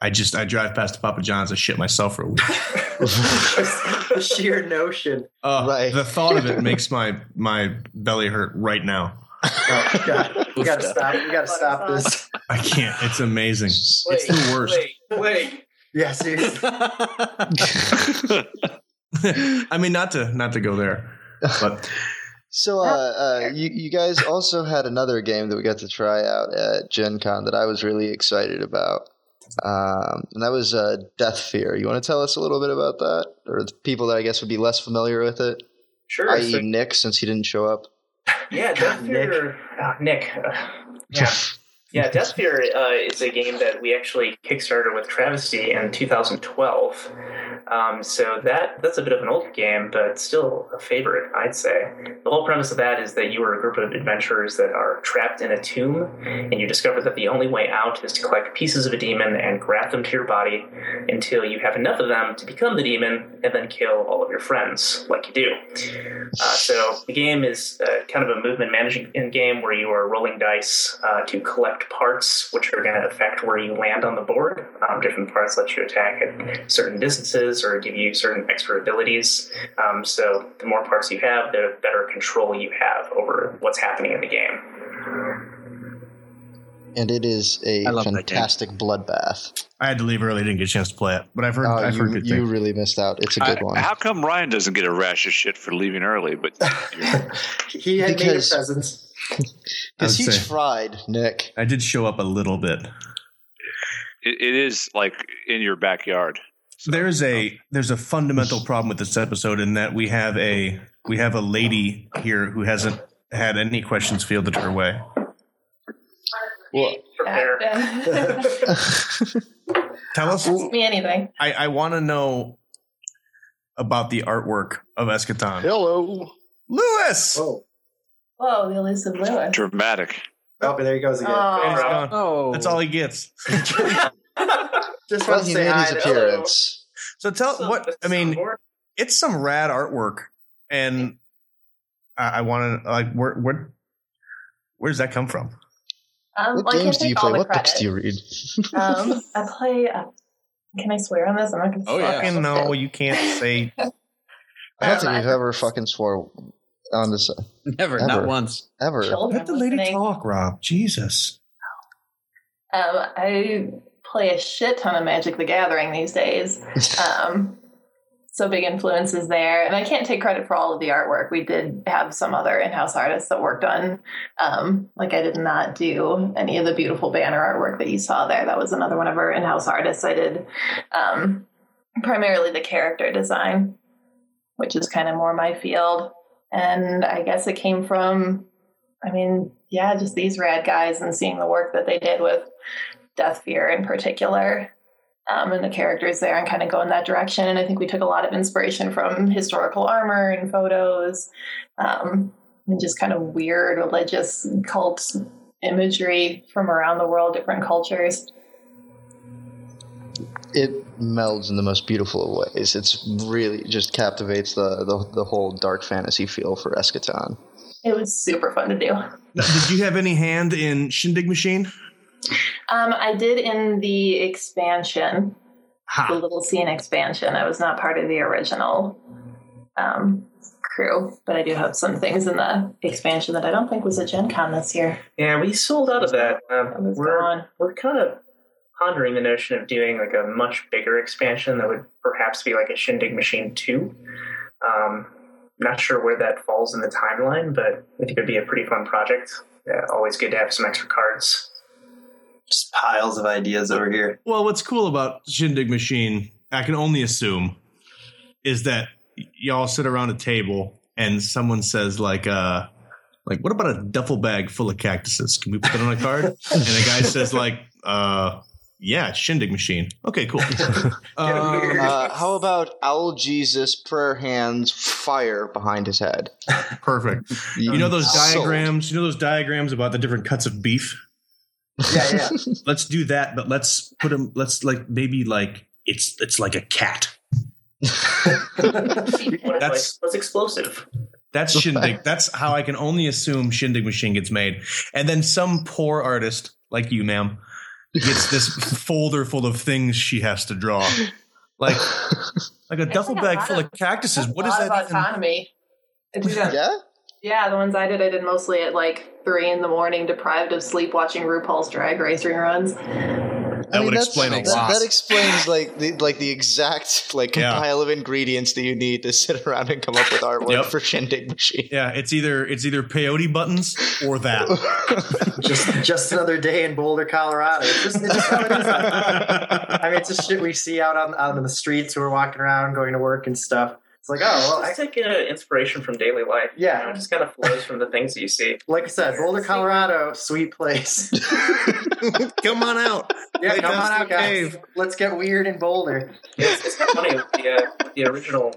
I just I drive past Papa John's, I shit myself for a week. [LAUGHS] the sheer notion. Uh, Right. The thought of it makes my my belly hurt right now. Oh God, [LAUGHS] we gotta stop. We gotta stop this. I can't. It's amazing. it's the worst. Wait, wait. Yeah, seriously. [LAUGHS] [LAUGHS] I mean, not to not to go there, but So, uh, uh, you, you guys also had another game that we got to try out at Gen Con that I was really excited about. Um, and that was uh, Death Fear. You want to tell us a little bit about that? Or the people that I guess would be less familiar with it? Sure. I.e., so- Nick, since he didn't show up. Yeah, [LAUGHS] Death. Fear. Nick. uh, yeah. Yeah, Death Fear uh, is a game that we actually kickstarted with Travesty in 2012. Um, so that that's a bit of an old game, but still a favorite, I'd say. The whole premise of that is that you are a group of adventurers that are trapped in a tomb, and you discover that the only way out is to collect pieces of a demon and graft them to your body until you have enough of them to become the demon, and then kill all of your friends, like you do. Uh, so the game is uh, kind of a movement management game where you are rolling dice uh, to collect parts, which are going to affect where you land on the board. Um, different parts let you attack at certain distances or give you certain extra abilities. Um, so the more parts you have, the better control you have over what's happening in the game. And it is a I love that game. fantastic bloodbath. I had to leave early. Didn't get a chance to play it, but I've heard Oh, I've heard you, good you things. really missed out. It's a good one. how come Ryan doesn't get a rash of shit for leaving early? But [LAUGHS] he had made a presence. [LAUGHS] Because he's say. fried, Nick. I did show up a little bit. it, it is like in your backyard. There's a there's a fundamental problem with this episode in that we have a we have a lady here who hasn't had any questions fielded her way. Well, Prepare. [LAUGHS] Tell us. Ask me anything. I, I want to know about the artwork of Eschaton. hello. Lewis. Oh, Whoa, the elusive Lewis. Dramatic. oh, there he goes again. Oh. Oh, That's all he gets. [LAUGHS] Just Well, want to he made his to- appearance. So tell what I mean. It's some rad artwork, and I, I want to like where where where does that come from? Um, What well, games do you play? the What books do you read? um, [LAUGHS] I play. Uh, can I swear on this? I'm not going to. Oh, yeah. Fucking no, you can't say. [LAUGHS] I don't think we've ever fucking swore on this never, Ever. not once. ever. Children Let the lady listening. talk, Rob. Jesus. Um, I play a shit ton of Magic the Gathering these days. [LAUGHS] Um, So big influences there. And I can't take credit for all of the artwork. We did have some other in house artists that worked on, um, like, I did not do any of the beautiful banner artwork that you saw there. That was another one of our in house artists. I did um, primarily the character design, which is kind of more my field. And I guess it came from, I mean, yeah, just these rad guys and seeing the work that they did with Death Fear in particular um, and the characters there and kind of go in that direction. And I think we took a lot of inspiration from historical armor and photos um, and just kind of weird religious cult imagery from around the world, different cultures. It melds in the most beautiful of ways. It's really just captivates the, the, the whole dark fantasy feel for Eschaton. It was super fun to do. Did you have any hand in Shindig Machine? Um, I did in the expansion, Ha. the little scene expansion. I was not part of the original um, crew, but I do have some things in the expansion that I don't think was at Gen Con this year. Yeah, we sold out of that. Um, we're gone. we're kind of pondering the notion of doing like a much bigger expansion that would perhaps be like a Shindig Machine Two. Um, not sure where that falls in the timeline, but I think it'd be a pretty fun project. Yeah, always good to have some extra cards. Just piles of ideas over here. Well, what's cool about Shindig Machine, I can only assume, is that y'all sit around a table and someone says like, uh, like, what about a duffel bag full of cactuses? Can we put that on a card? [LAUGHS] and the guy says like, uh, yeah, Shindig Machine. Okay, cool. [LAUGHS] Um, Uh, how about Owl Jesus, prayer hands, fire behind his head? perfect. [LAUGHS] You know those diagrams? You know those diagrams about the different cuts of beef? Yeah, yeah. [LAUGHS] Let's do that, but let's put them. Let's like maybe like it's it's like a cat. What if, like, That's- what's explosive? That's Shindig. That's how I can only assume Shindig Machine gets made. And then some poor artist like you, ma'am, gets this [LAUGHS] folder full of things she has to draw. Like like a There's duffel like a bag lot full of of- cactuses. What a is lot that? of even- autonomy. I do that- Yeah? Yeah, the ones I did, I did mostly at like three in the morning, deprived of sleep, watching RuPaul's Drag Racing runs. That would explain a lot. That explains like the like the exact like Yeah. pile of ingredients that you need to sit around and come up with artwork Yep. for Shindig Machine. Yeah, it's either it's either peyote buttons or that. [LAUGHS] just just another day in Boulder, Colorado. It's just, it's just how it is. I mean, it's just shit we see out on out on the streets who are walking around, going to work and stuff. It's like, oh well, I I, take uh, inspiration from daily life. Yeah. you know, it just kind of flows from the things that you see. [LAUGHS] like I said, Boulder, Colorado, sweet place. [LAUGHS] Come on out. Yeah, Like come on out, guys. cave. Let's get weird in Boulder. It's, it's kind of funny with the, uh, with the original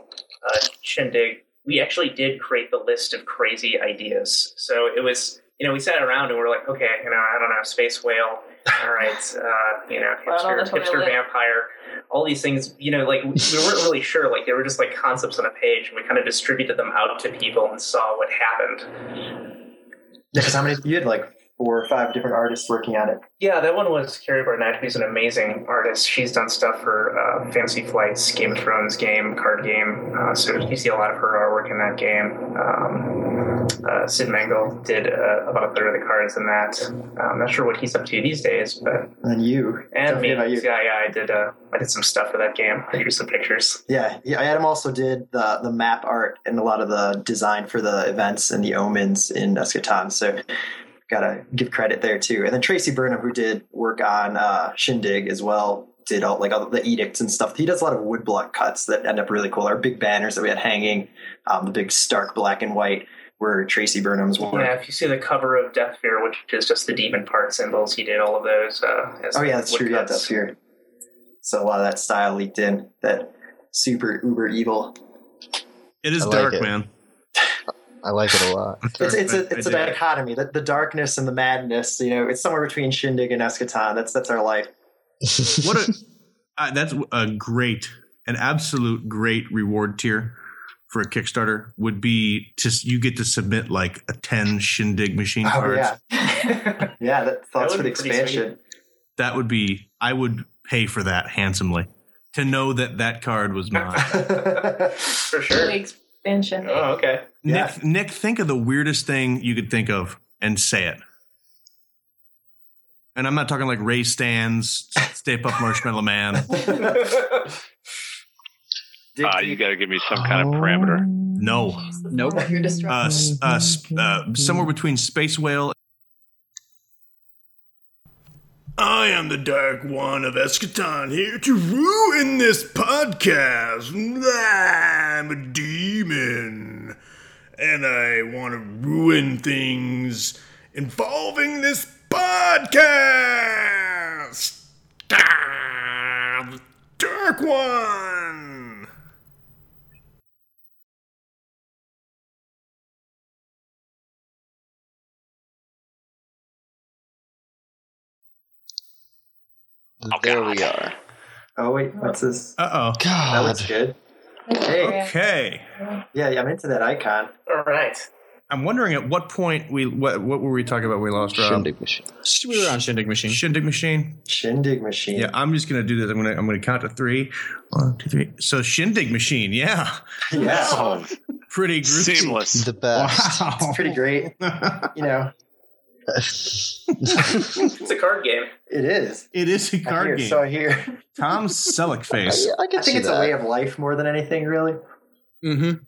uh, Shindig. We actually did create the list of crazy ideas. So it was, you know, we sat around and we are like, okay, you know, I don't know, space whale. All right, uh, you know, [LAUGHS] Right on hipster, hipster vampire. All these things, you know, like we [LAUGHS] weren't really sure. Like they were just like concepts on a page, and we kind of distributed them out to people and saw what happened. Because how many? You had like four or five different artists working on it. Yeah, that one was Carrie Barnett, who's an amazing artist. She's done stuff for uh, Fantasy Flights, Game of Thrones game, card game. Uh, so you see a lot of her artwork in that game. Um, uh, Sid Mangle did uh, about a third of the cards in that. I'm not sure what he's up to these days, but And you. and Don't me, you. yeah, yeah, I did. Uh, I did some stuff for that game. Here's some pictures. Yeah, yeah. Adam also did the the map art and a lot of the design for the events and the omens in Eschaton. So gotta give credit there too. And then Tracy Burnham, who did work on uh, Shindig as well, did all like all the edicts and stuff. He does a lot of woodblock cuts that end up really cool. Our big banners that we had hanging, um, the big stark black and white, were Tracy Burnham's work. Yeah, if you see the cover of Death Fear, which is just the demon part symbols, he did all of those. Uh, as Oh yeah, that's true. Yeah, woodcuts. that's here. So a lot of that style leaked in. That super uber evil. It is I like dark, it. man. I like it a lot. [LAUGHS] It's it's a I it's a dig dichotomy. The, the darkness and the madness. You know, it's somewhere between Shindig and Eschaton. That's that's our life. What a [LAUGHS] uh, that's a great, an absolute great reward tier for a Kickstarter would be to you get to submit like a ten Shindig machine Oh cards. yeah, [LAUGHS] yeah. That thoughts would for the expansion. That would be I would pay for that handsomely to know that that card was mine. [LAUGHS] For [LAUGHS] sure. The expansion. Oh, okay. Yeah. Nick, Nick, think of the weirdest thing you could think of and say it. And I'm not talking like Ray Stantz, Stay Puft Marshmallow Man. Dig Uh, you got to give me some kind of parameter. No. Nope. You're distracted. Uh, uh, s- uh, somewhere between Space Whale. I am the Dark One of Eschaton here to ruin this podcast. I'm a demon. And I want to ruin things involving this podcast. Ah, Dark One. There we are. Oh wait, what's this? Uh oh. That God. looks good. Hey, Okay. yeah, yeah, I'm into that icon. All right. I'm wondering at what point we what what were we talking about? We lost Rob. Shindig machine. We were on Shindig Machine. Shindig machine. Shindig machine. Yeah, I'm just gonna do this. I'm gonna I'm gonna count to three. One, two, three. So Shindig machine. Yeah, yeah. Oh, pretty groovy. seamless. The best. Wow. It's pretty great. [LAUGHS] You know, [LAUGHS] It's a card game. it is. It is a I hear, card game. So I hear. Tom Selleck face. I, I can I see think it's that. a way of life more than anything, really. Mm-hmm.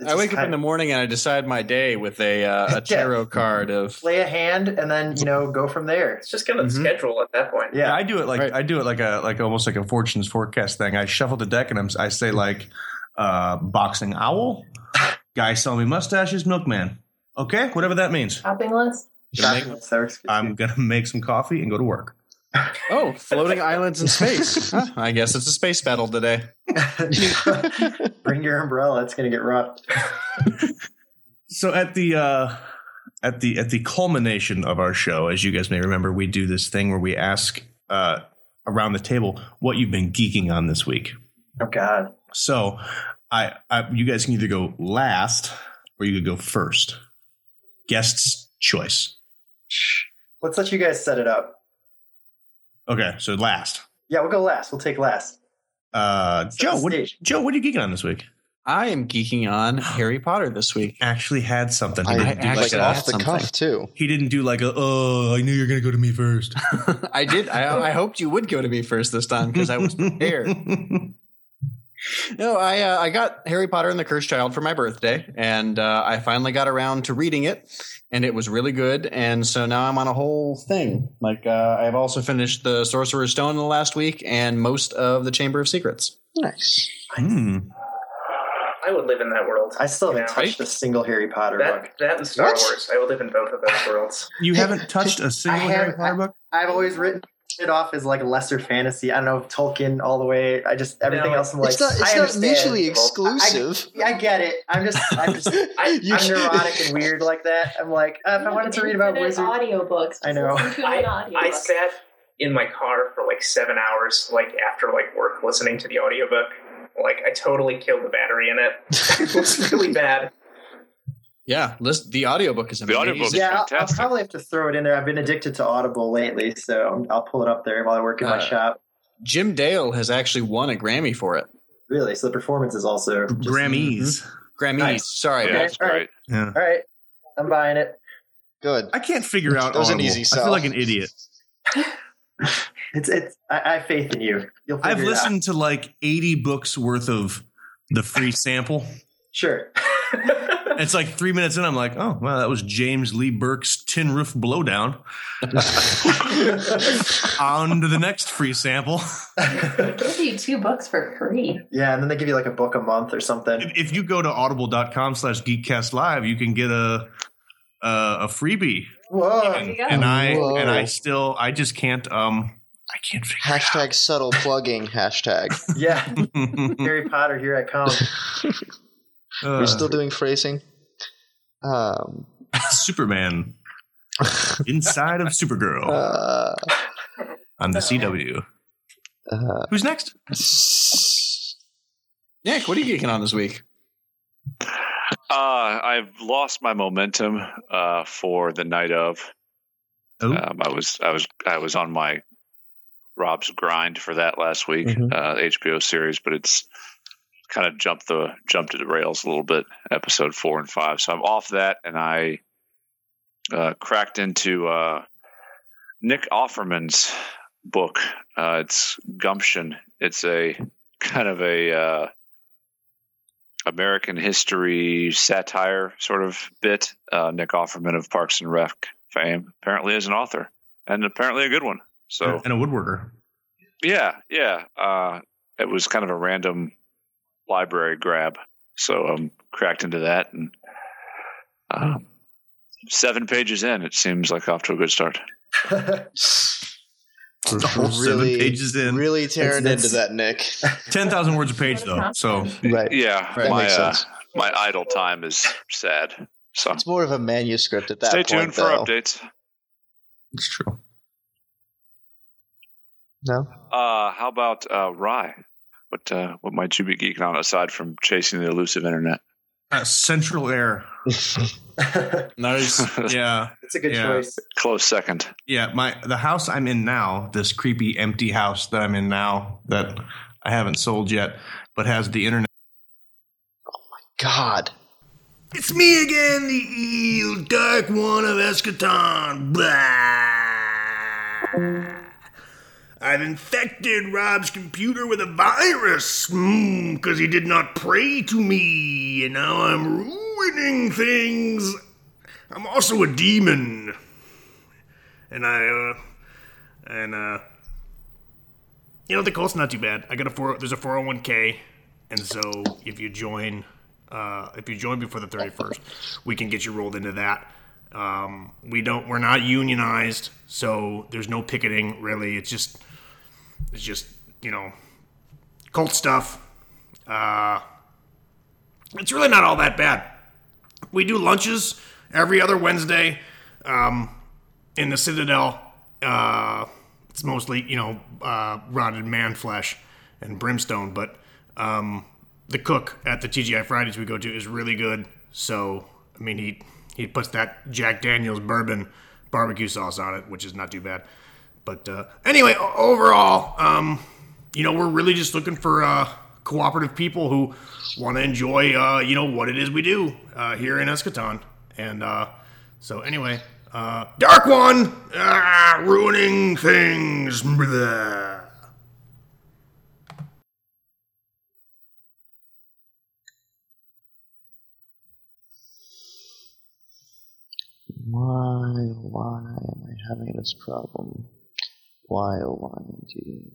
It's I wake up in the morning and I decide my day with a uh, a [LAUGHS] tarot card of. play a hand and then you know go from there. It's just kind of Mhm. the schedule at that point. Yeah, Yeah, I do it like Right. I do it like a like almost like a fortune's forecast thing. I shuffle the deck and I'm, I say like uh, boxing owl, guy selling me mustaches, milkman. Okay, whatever that means. Shopping list. Gonna Shopping with Sarah. I'm gonna make some coffee and go to work. [LAUGHS] Oh, floating islands in space. [LAUGHS] Huh, I guess it's a space battle today. [LAUGHS] Bring your umbrella. It's gonna get rough. So at the uh, at the at the culmination of our show, as you guys may remember, we do this thing where we ask uh, around the table what you've been geeking on this week. Oh God. So I, I you guys can either go last or you could go first. Guest's choice. Let's let you guys set it up. Okay, so last. Yeah, we'll go last. We'll take last. Uh, Set Joe, what. Joe, what are you geeking on this week? I am geeking on [GASPS] Harry Potter this week. Actually had something. He I, didn't do like actually like off the something. cuff too. he didn't do like a oh I knew you're gonna go to me first. [LAUGHS] I did. I, I hoped you would go to me first this time because I was prepared. [LAUGHS] No, I uh, I got Harry Potter and the Cursed Child for my birthday, and uh, I finally got around to reading it, and it was really good. And so now I'm on a whole thing. Like uh, I've also finished the Sorcerer's Stone in the last week, and most of the Chamber of Secrets. Nice. Hmm. I would live in that world. I still haven't Yeah. touched a single Harry Potter book. That, that and Star What? Wars. I would live in both of those worlds. You haven't touched a single I Harry have- Potter book? I've always written it off as like lesser fantasy. I don't know Tolkien all the way. I just everything No, else. I'm like, it's not. It's I not understand. mutually I- exclusive. I, get it. I'm just, I'm just, [LAUGHS] I, You I'm can- neurotic and weird like that. I'm like, uh, if I wanted to read about Infinite wizards, audiobooks. I know. Listen to I sat in my car for like seven hours, like after like work, listening to the audiobook. Like I totally killed the battery in it. [LAUGHS] it was really bad. Yeah, list, the audiobook is The amazing. audiobook is yeah, I'll, I'll probably have to throw it in there. I've been addicted to Audible lately, so I'll pull it up there while I work in my Uh, shop. Jim Dale has actually won a Grammy for it. Really, so the performance is also just- Grammys. Grammys. Nice. Sorry. Yeah, Okay, it's all right. great. Yeah. All right, I'm buying it. Good. I can't figure out. That was an Audible. easy I feel like an idiot. [LAUGHS] It's it's. I, I have faith in you. You'll. I've it out. listened to like 80 books worth of the free sample. Sure. [LAUGHS] It's like three minutes in. I'm like, oh, well, that was James Lee Burke's Tin Roof Blowdown. [LAUGHS] On to the next free sample. They give you two books for free. yeah, and then they give you like a book a month or something. If, if you go to audible.com slash geekcast live, you can get a a, a freebie. Whoa. There you go. And I Whoa. and I still I just can't um I can't figure Hashtag subtle plugging. Hashtag. Yeah. [LAUGHS] Harry Potter, here I come. [LAUGHS] We're still doing phrasing. Um. Superman inside of Supergirl [LAUGHS] Uh, on the CW. uh, Who's next? Nick, what are you geeking on this week? Uh, I've lost my momentum uh, for the night of. Oh, Um, I was I was I was on my Rob's grind for that last week, Mhm. uh, HBO series, but it's kind of jumped the jumped to the rails a little bit. Episode four and five, so I'm off that, and I uh, cracked into uh, Nick Offerman's book. Uh, it's Gumption. It's a kind of a uh, American history satire sort of bit. Uh, Nick Offerman of Parks and Rec fame apparently is an author, and apparently a good one. So and a woodworker. yeah, yeah. Uh, it was kind of a random library grab, so I'm cracked into that, and um, seven pages in, it seems like off to a good start. [LAUGHS] The seven really, pages in. really tearing That's- into that, Nick. [LAUGHS] Ten thousand words a page, though. So right. Yeah, That my makes uh, sense. my idle time is sad. So It's more of a manuscript at that stay point. tuned for though. updates. it's true. No. Uh, how about uh, Rye? What uh, what might you be geeking on aside from chasing the elusive internet? Uh, Central Air. [LAUGHS] Nice. [LAUGHS] Yeah, it's a good Yeah. choice. Close second. yeah. My the house I'm in now, this creepy empty house that I'm in now that I haven't sold yet, but has the internet. Oh my god. It's me again, the evil dark one of Eschaton. Blah. I've infected Rob's computer with a virus because he did not pray to me, and now I'm ruining things. I'm also a demon, and I, uh, and uh, you know the cult's not too bad. I got a four. There's a 401k, and so if you join, uh, if you join before the 31st, we can get you rolled into that. Um, we don't. We're not unionized, so there's no picketing really. It's just, it's just you know, cult stuff. Uh, it's really not all that bad. We do lunches every other Wednesday um, in the Citadel. Uh, it's mostly, you know, uh, rotted man flesh and brimstone, but um, the cook at the TGI Fridays we go to is really good. So, I mean, he he puts that Jack Daniels bourbon barbecue sauce on it, which is not too bad. But uh, anyway, overall, um, you know, we're really just looking for uh, cooperative people who want to enjoy, uh, you know, what it is we do uh, here in Eschaton. And uh, so, anyway, uh, Dark One, ah, ruining things. Blah. Why, why am I having this problem? Why, oh, why indeed?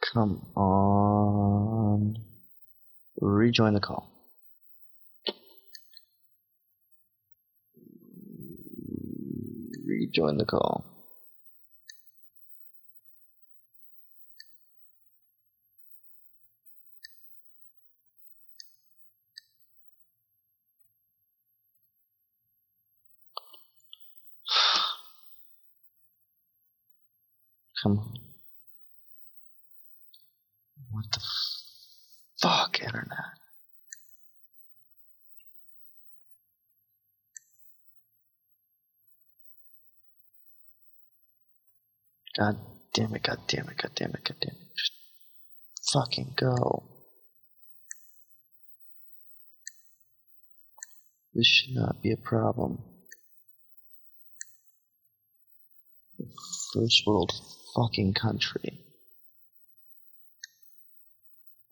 Come on. Rejoin the call. Rejoin the call. Come on. What the fuck, internet? God damn it, god damn it, god damn it, god damn it. Just fucking go. This should not be a problem. First world fucking country.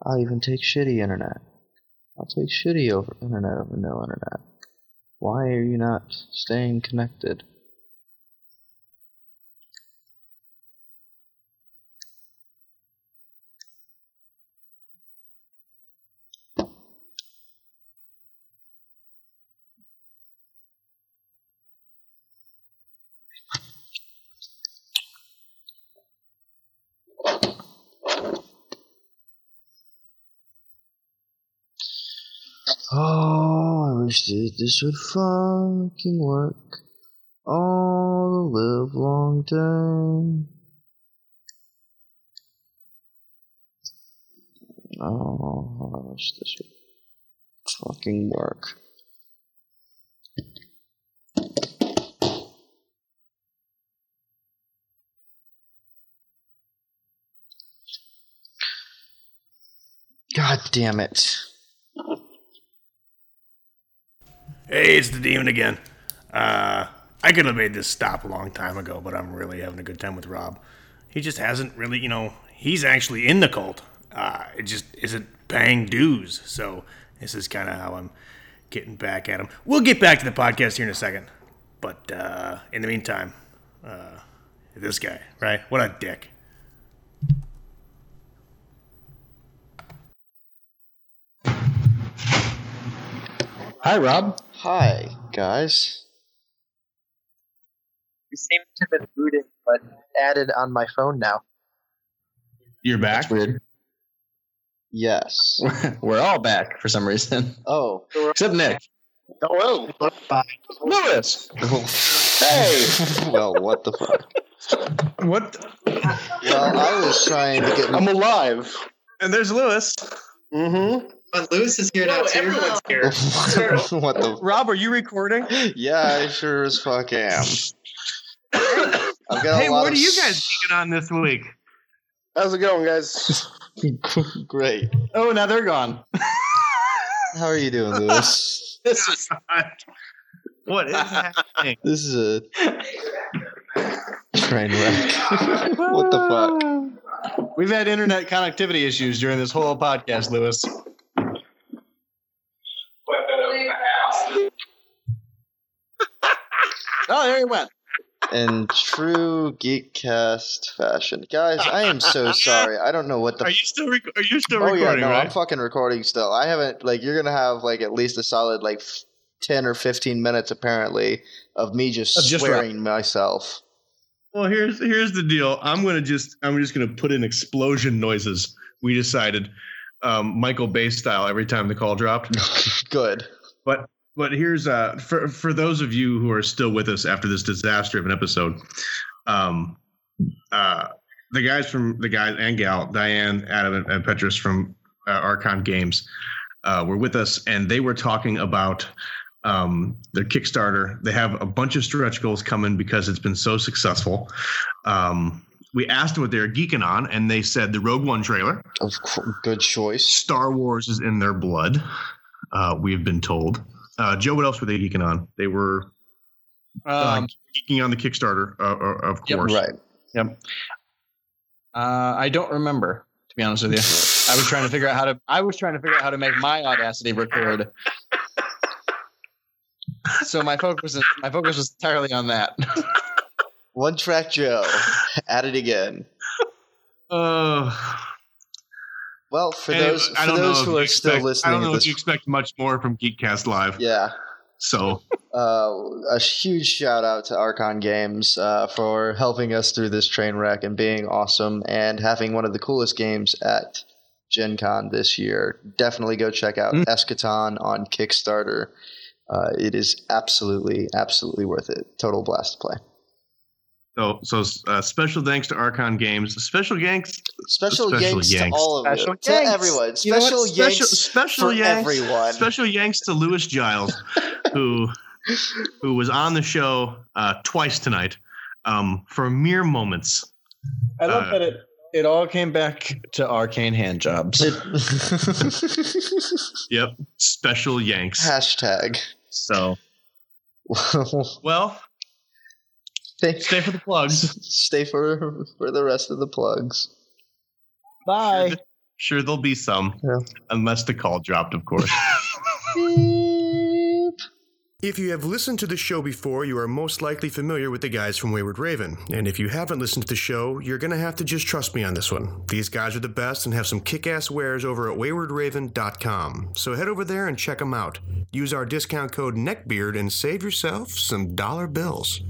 I'll even take shitty internet. I'll take shitty over internet over no internet. Why are you not staying connected? That this would fucking work all the live long day. Oh, this would fucking work. God damn it. Hey, it's the demon again. Uh, I could have made this stop a long time ago, but I'm really having a good time with Rob. He just hasn't really, you know, he's actually in the cult. Uh, it just isn't paying dues. So this is kind of how I'm getting back at him. We'll get back to the podcast here in a second. But uh, in the meantime, uh, this guy, right? What a dick. Hi, Rob. Hi, guys. You seem to have been booted, but added on my phone now. You're back. weird. Yes. [LAUGHS] We're all back for some reason. Oh. Except Nick. Oh, well. Lewis. Hey. well, what the fuck? What? Well, I was trying to get. I'm alive. And there's Lewis. Mm-hmm. But Lewis is here No, now too. everyone's here. [LAUGHS] what the? [LAUGHS] Rob, are you recording? Yeah, I sure as fuck am. [LAUGHS] I've got Hey, a lot what of are you guys taking on this week? How's it going, guys? Great. Oh, now they're gone. How are you doing, Lewis? This is What is happening? This is a train wreck. what the fuck? We've had internet connectivity issues during this whole podcast, Lewis. Oh, there he went. In true Geekcast fashion, guys, I am so [LAUGHS] sorry. I don't know what the. Are you still rec- are you still oh yeah, recording? no, I'm fucking recording still. I haven't like you're gonna have like at least a solid like f- ten or fifteen minutes apparently of me just just swearing myself. Well, here's here's the deal. I'm gonna just I'm just gonna put in explosion noises. We decided, um, Michael Bay style every time the call dropped. [LAUGHS] Good. But but here's uh for for those of you who are still with us after this disaster of an episode, um, uh, the guys from the guys and gal Dianne, Adam, and, Petras from uh, Archon Games uh, were with us, and they were talking about um, their Kickstarter. They have a bunch of stretch goals coming because it's been so successful. Um, we asked them what they're geeking on, and they said the Rogue One trailer. Of course, good choice. Star Wars is in their blood. Uh, we've been told. Uh, Joe, what else were they geeking on? They were uh, Um, geeking on the Kickstarter, uh, uh, of Yep, course. Right. Yep. Uh, I don't remember, to be honest with you. I was trying to figure out how to. I was trying to figure out how to make my Audacity record. So my focus is my focus was entirely on that. One track Joe. At it again. [LAUGHS] Uh, Well, for anyway, those for those who are still listening, I don't know if you expect much more from Geekcast Live. yeah, So [LAUGHS] uh, a huge shout out to Archon Games uh, for helping us through this train wreck and being awesome and having one of the coolest games at Gen Con this year. Definitely go check out Mm. Eschaton on Kickstarter. Uh, it is absolutely, absolutely worth it. Total blast to play. So so uh, special thanks to Archon Games. Special yanks. Special, Special yanks, yanks. to all of Special you. To yanks. everyone. You know what? Special Special yanks special for yanks. everyone. Special yanks to Lewis Giles, [LAUGHS] who who was on the show uh, twice tonight um, for mere moments. I love Uh, that it it all came back to arcane hand jobs. [LAUGHS] Yep, special yanks. Hashtag. So [LAUGHS] well, Thank- stay for the plugs. [LAUGHS] Stay for for the rest of the plugs. Bye. Sure, there'll be some, Yeah. unless the call dropped, of course. [LAUGHS] If you have listened to the show before, you are most likely familiar with the guys from Wayward Raven. And if you haven't listened to the show, you're going to have to just trust me on this one. These guys are the best and have some kick ass wares over at waywardraven.com. So head over there and check them out. Use our discount code NECKBEARD and save yourself some dollar bills.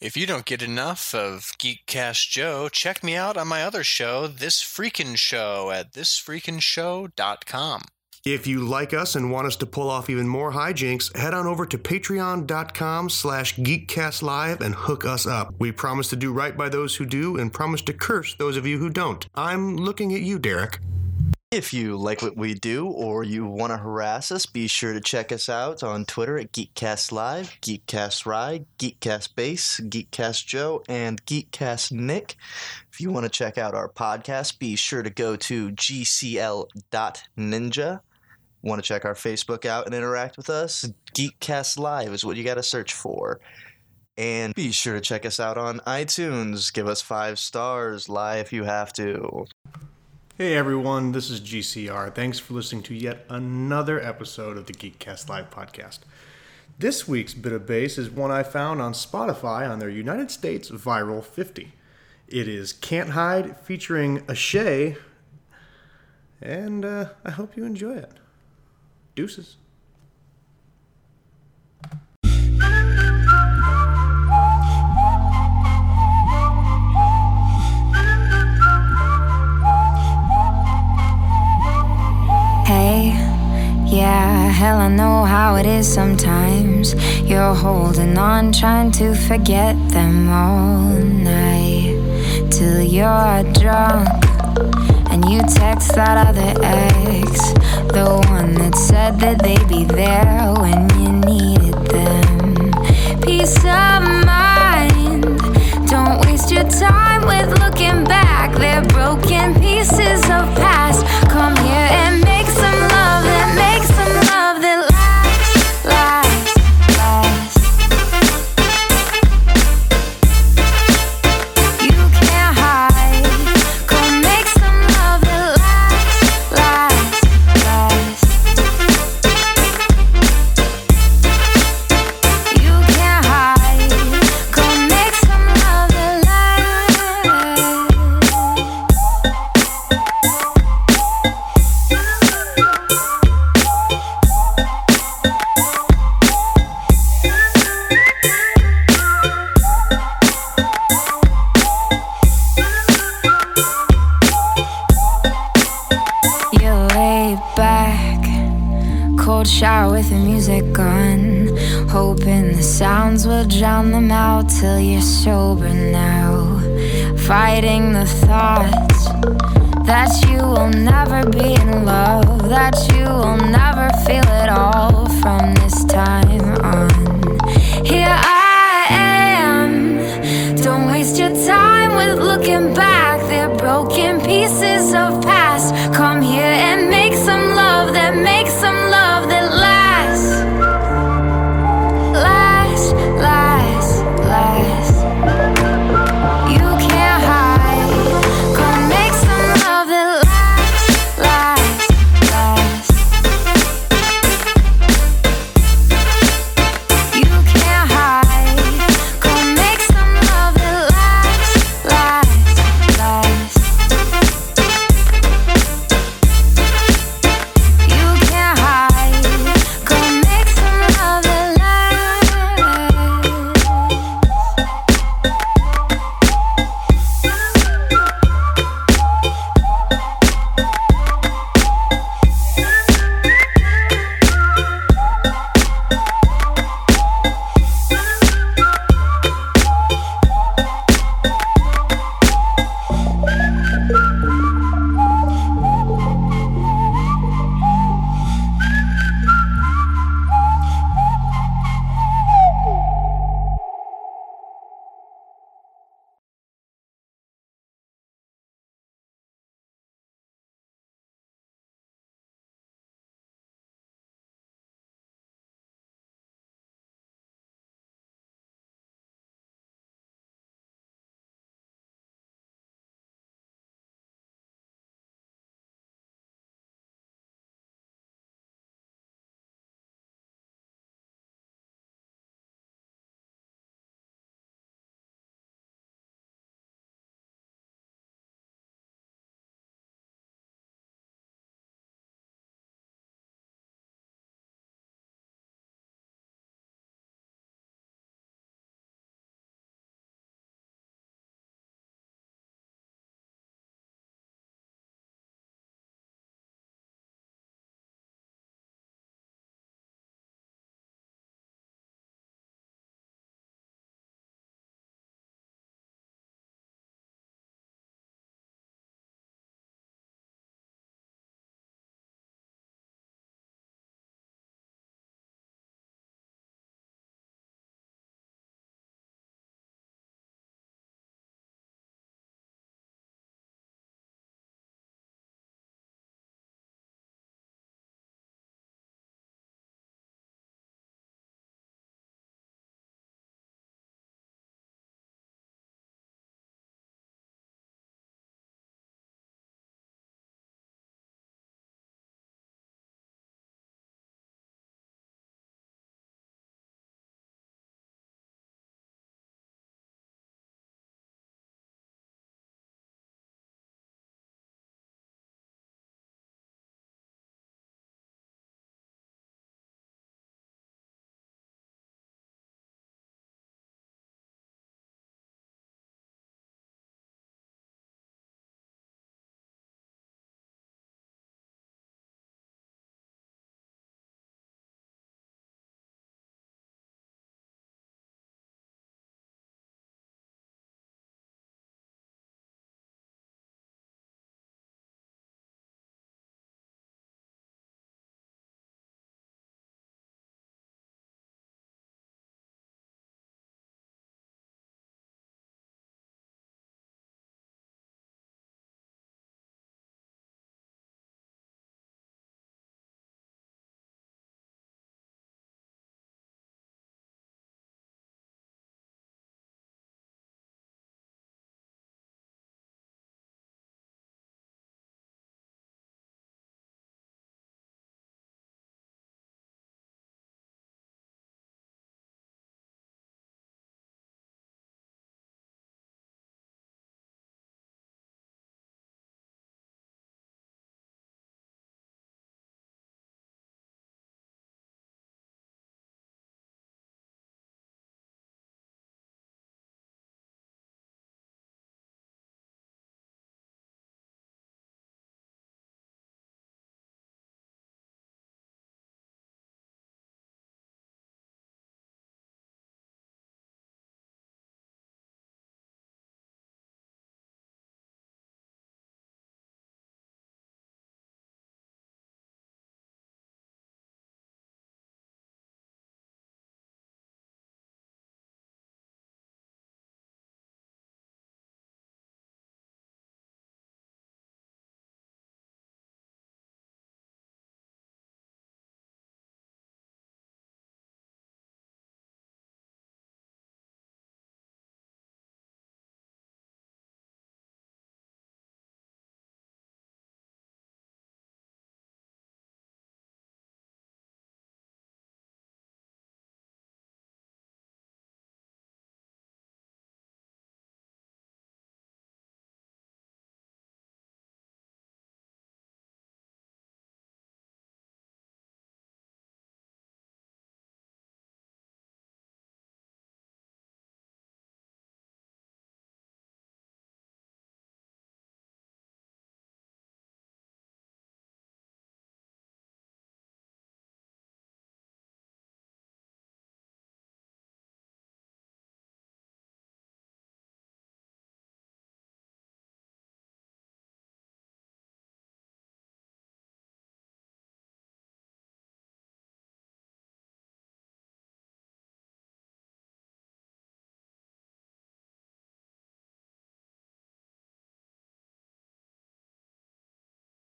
If you don't get enough of Geekcast Joe, check me out on my other show, This Freakin' Show, at thisfreakinshow.com. If you like us and want us to pull off even more hijinks, head on over to patreon.com slash geekcastlive and hook us up. We promise to do right by those who do and promise to curse those of you who don't. I'm looking at you, Derek. If you like what we do or you want to harass us, be sure to check us out on Twitter at Geekcast Live, Geekcast Rye, Geekcast Bass, Geekcast Joe, and Geekcast Nick. If you want to check out our podcast, be sure to go to gcl.ninja. Want to check our Facebook out and interact with us? Geekcast Live is what you got to search for. And be sure to check us out on iTunes. Give us five stars. Lie if you have to. Hey everyone, this is GCR. Thanks for listening to yet another episode of the Geekcast Live podcast. This week's bit of bass is one I found on Spotify on their United States Viral 50. It is Can't Hide featuring Ashay, and uh, I hope you enjoy it. Deuces. Yeah, hell, I know how it is sometimes. You're holding on, trying to forget them all night till you're drunk. And you text that other ex, the one that said that they'd be there when you needed them. Peace of mind. Don't waste your time with looking back. They're broken pieces of past. Come here and make till you're sober now. Fighting the thoughts that you will never be in love, that you will never feel it all from this time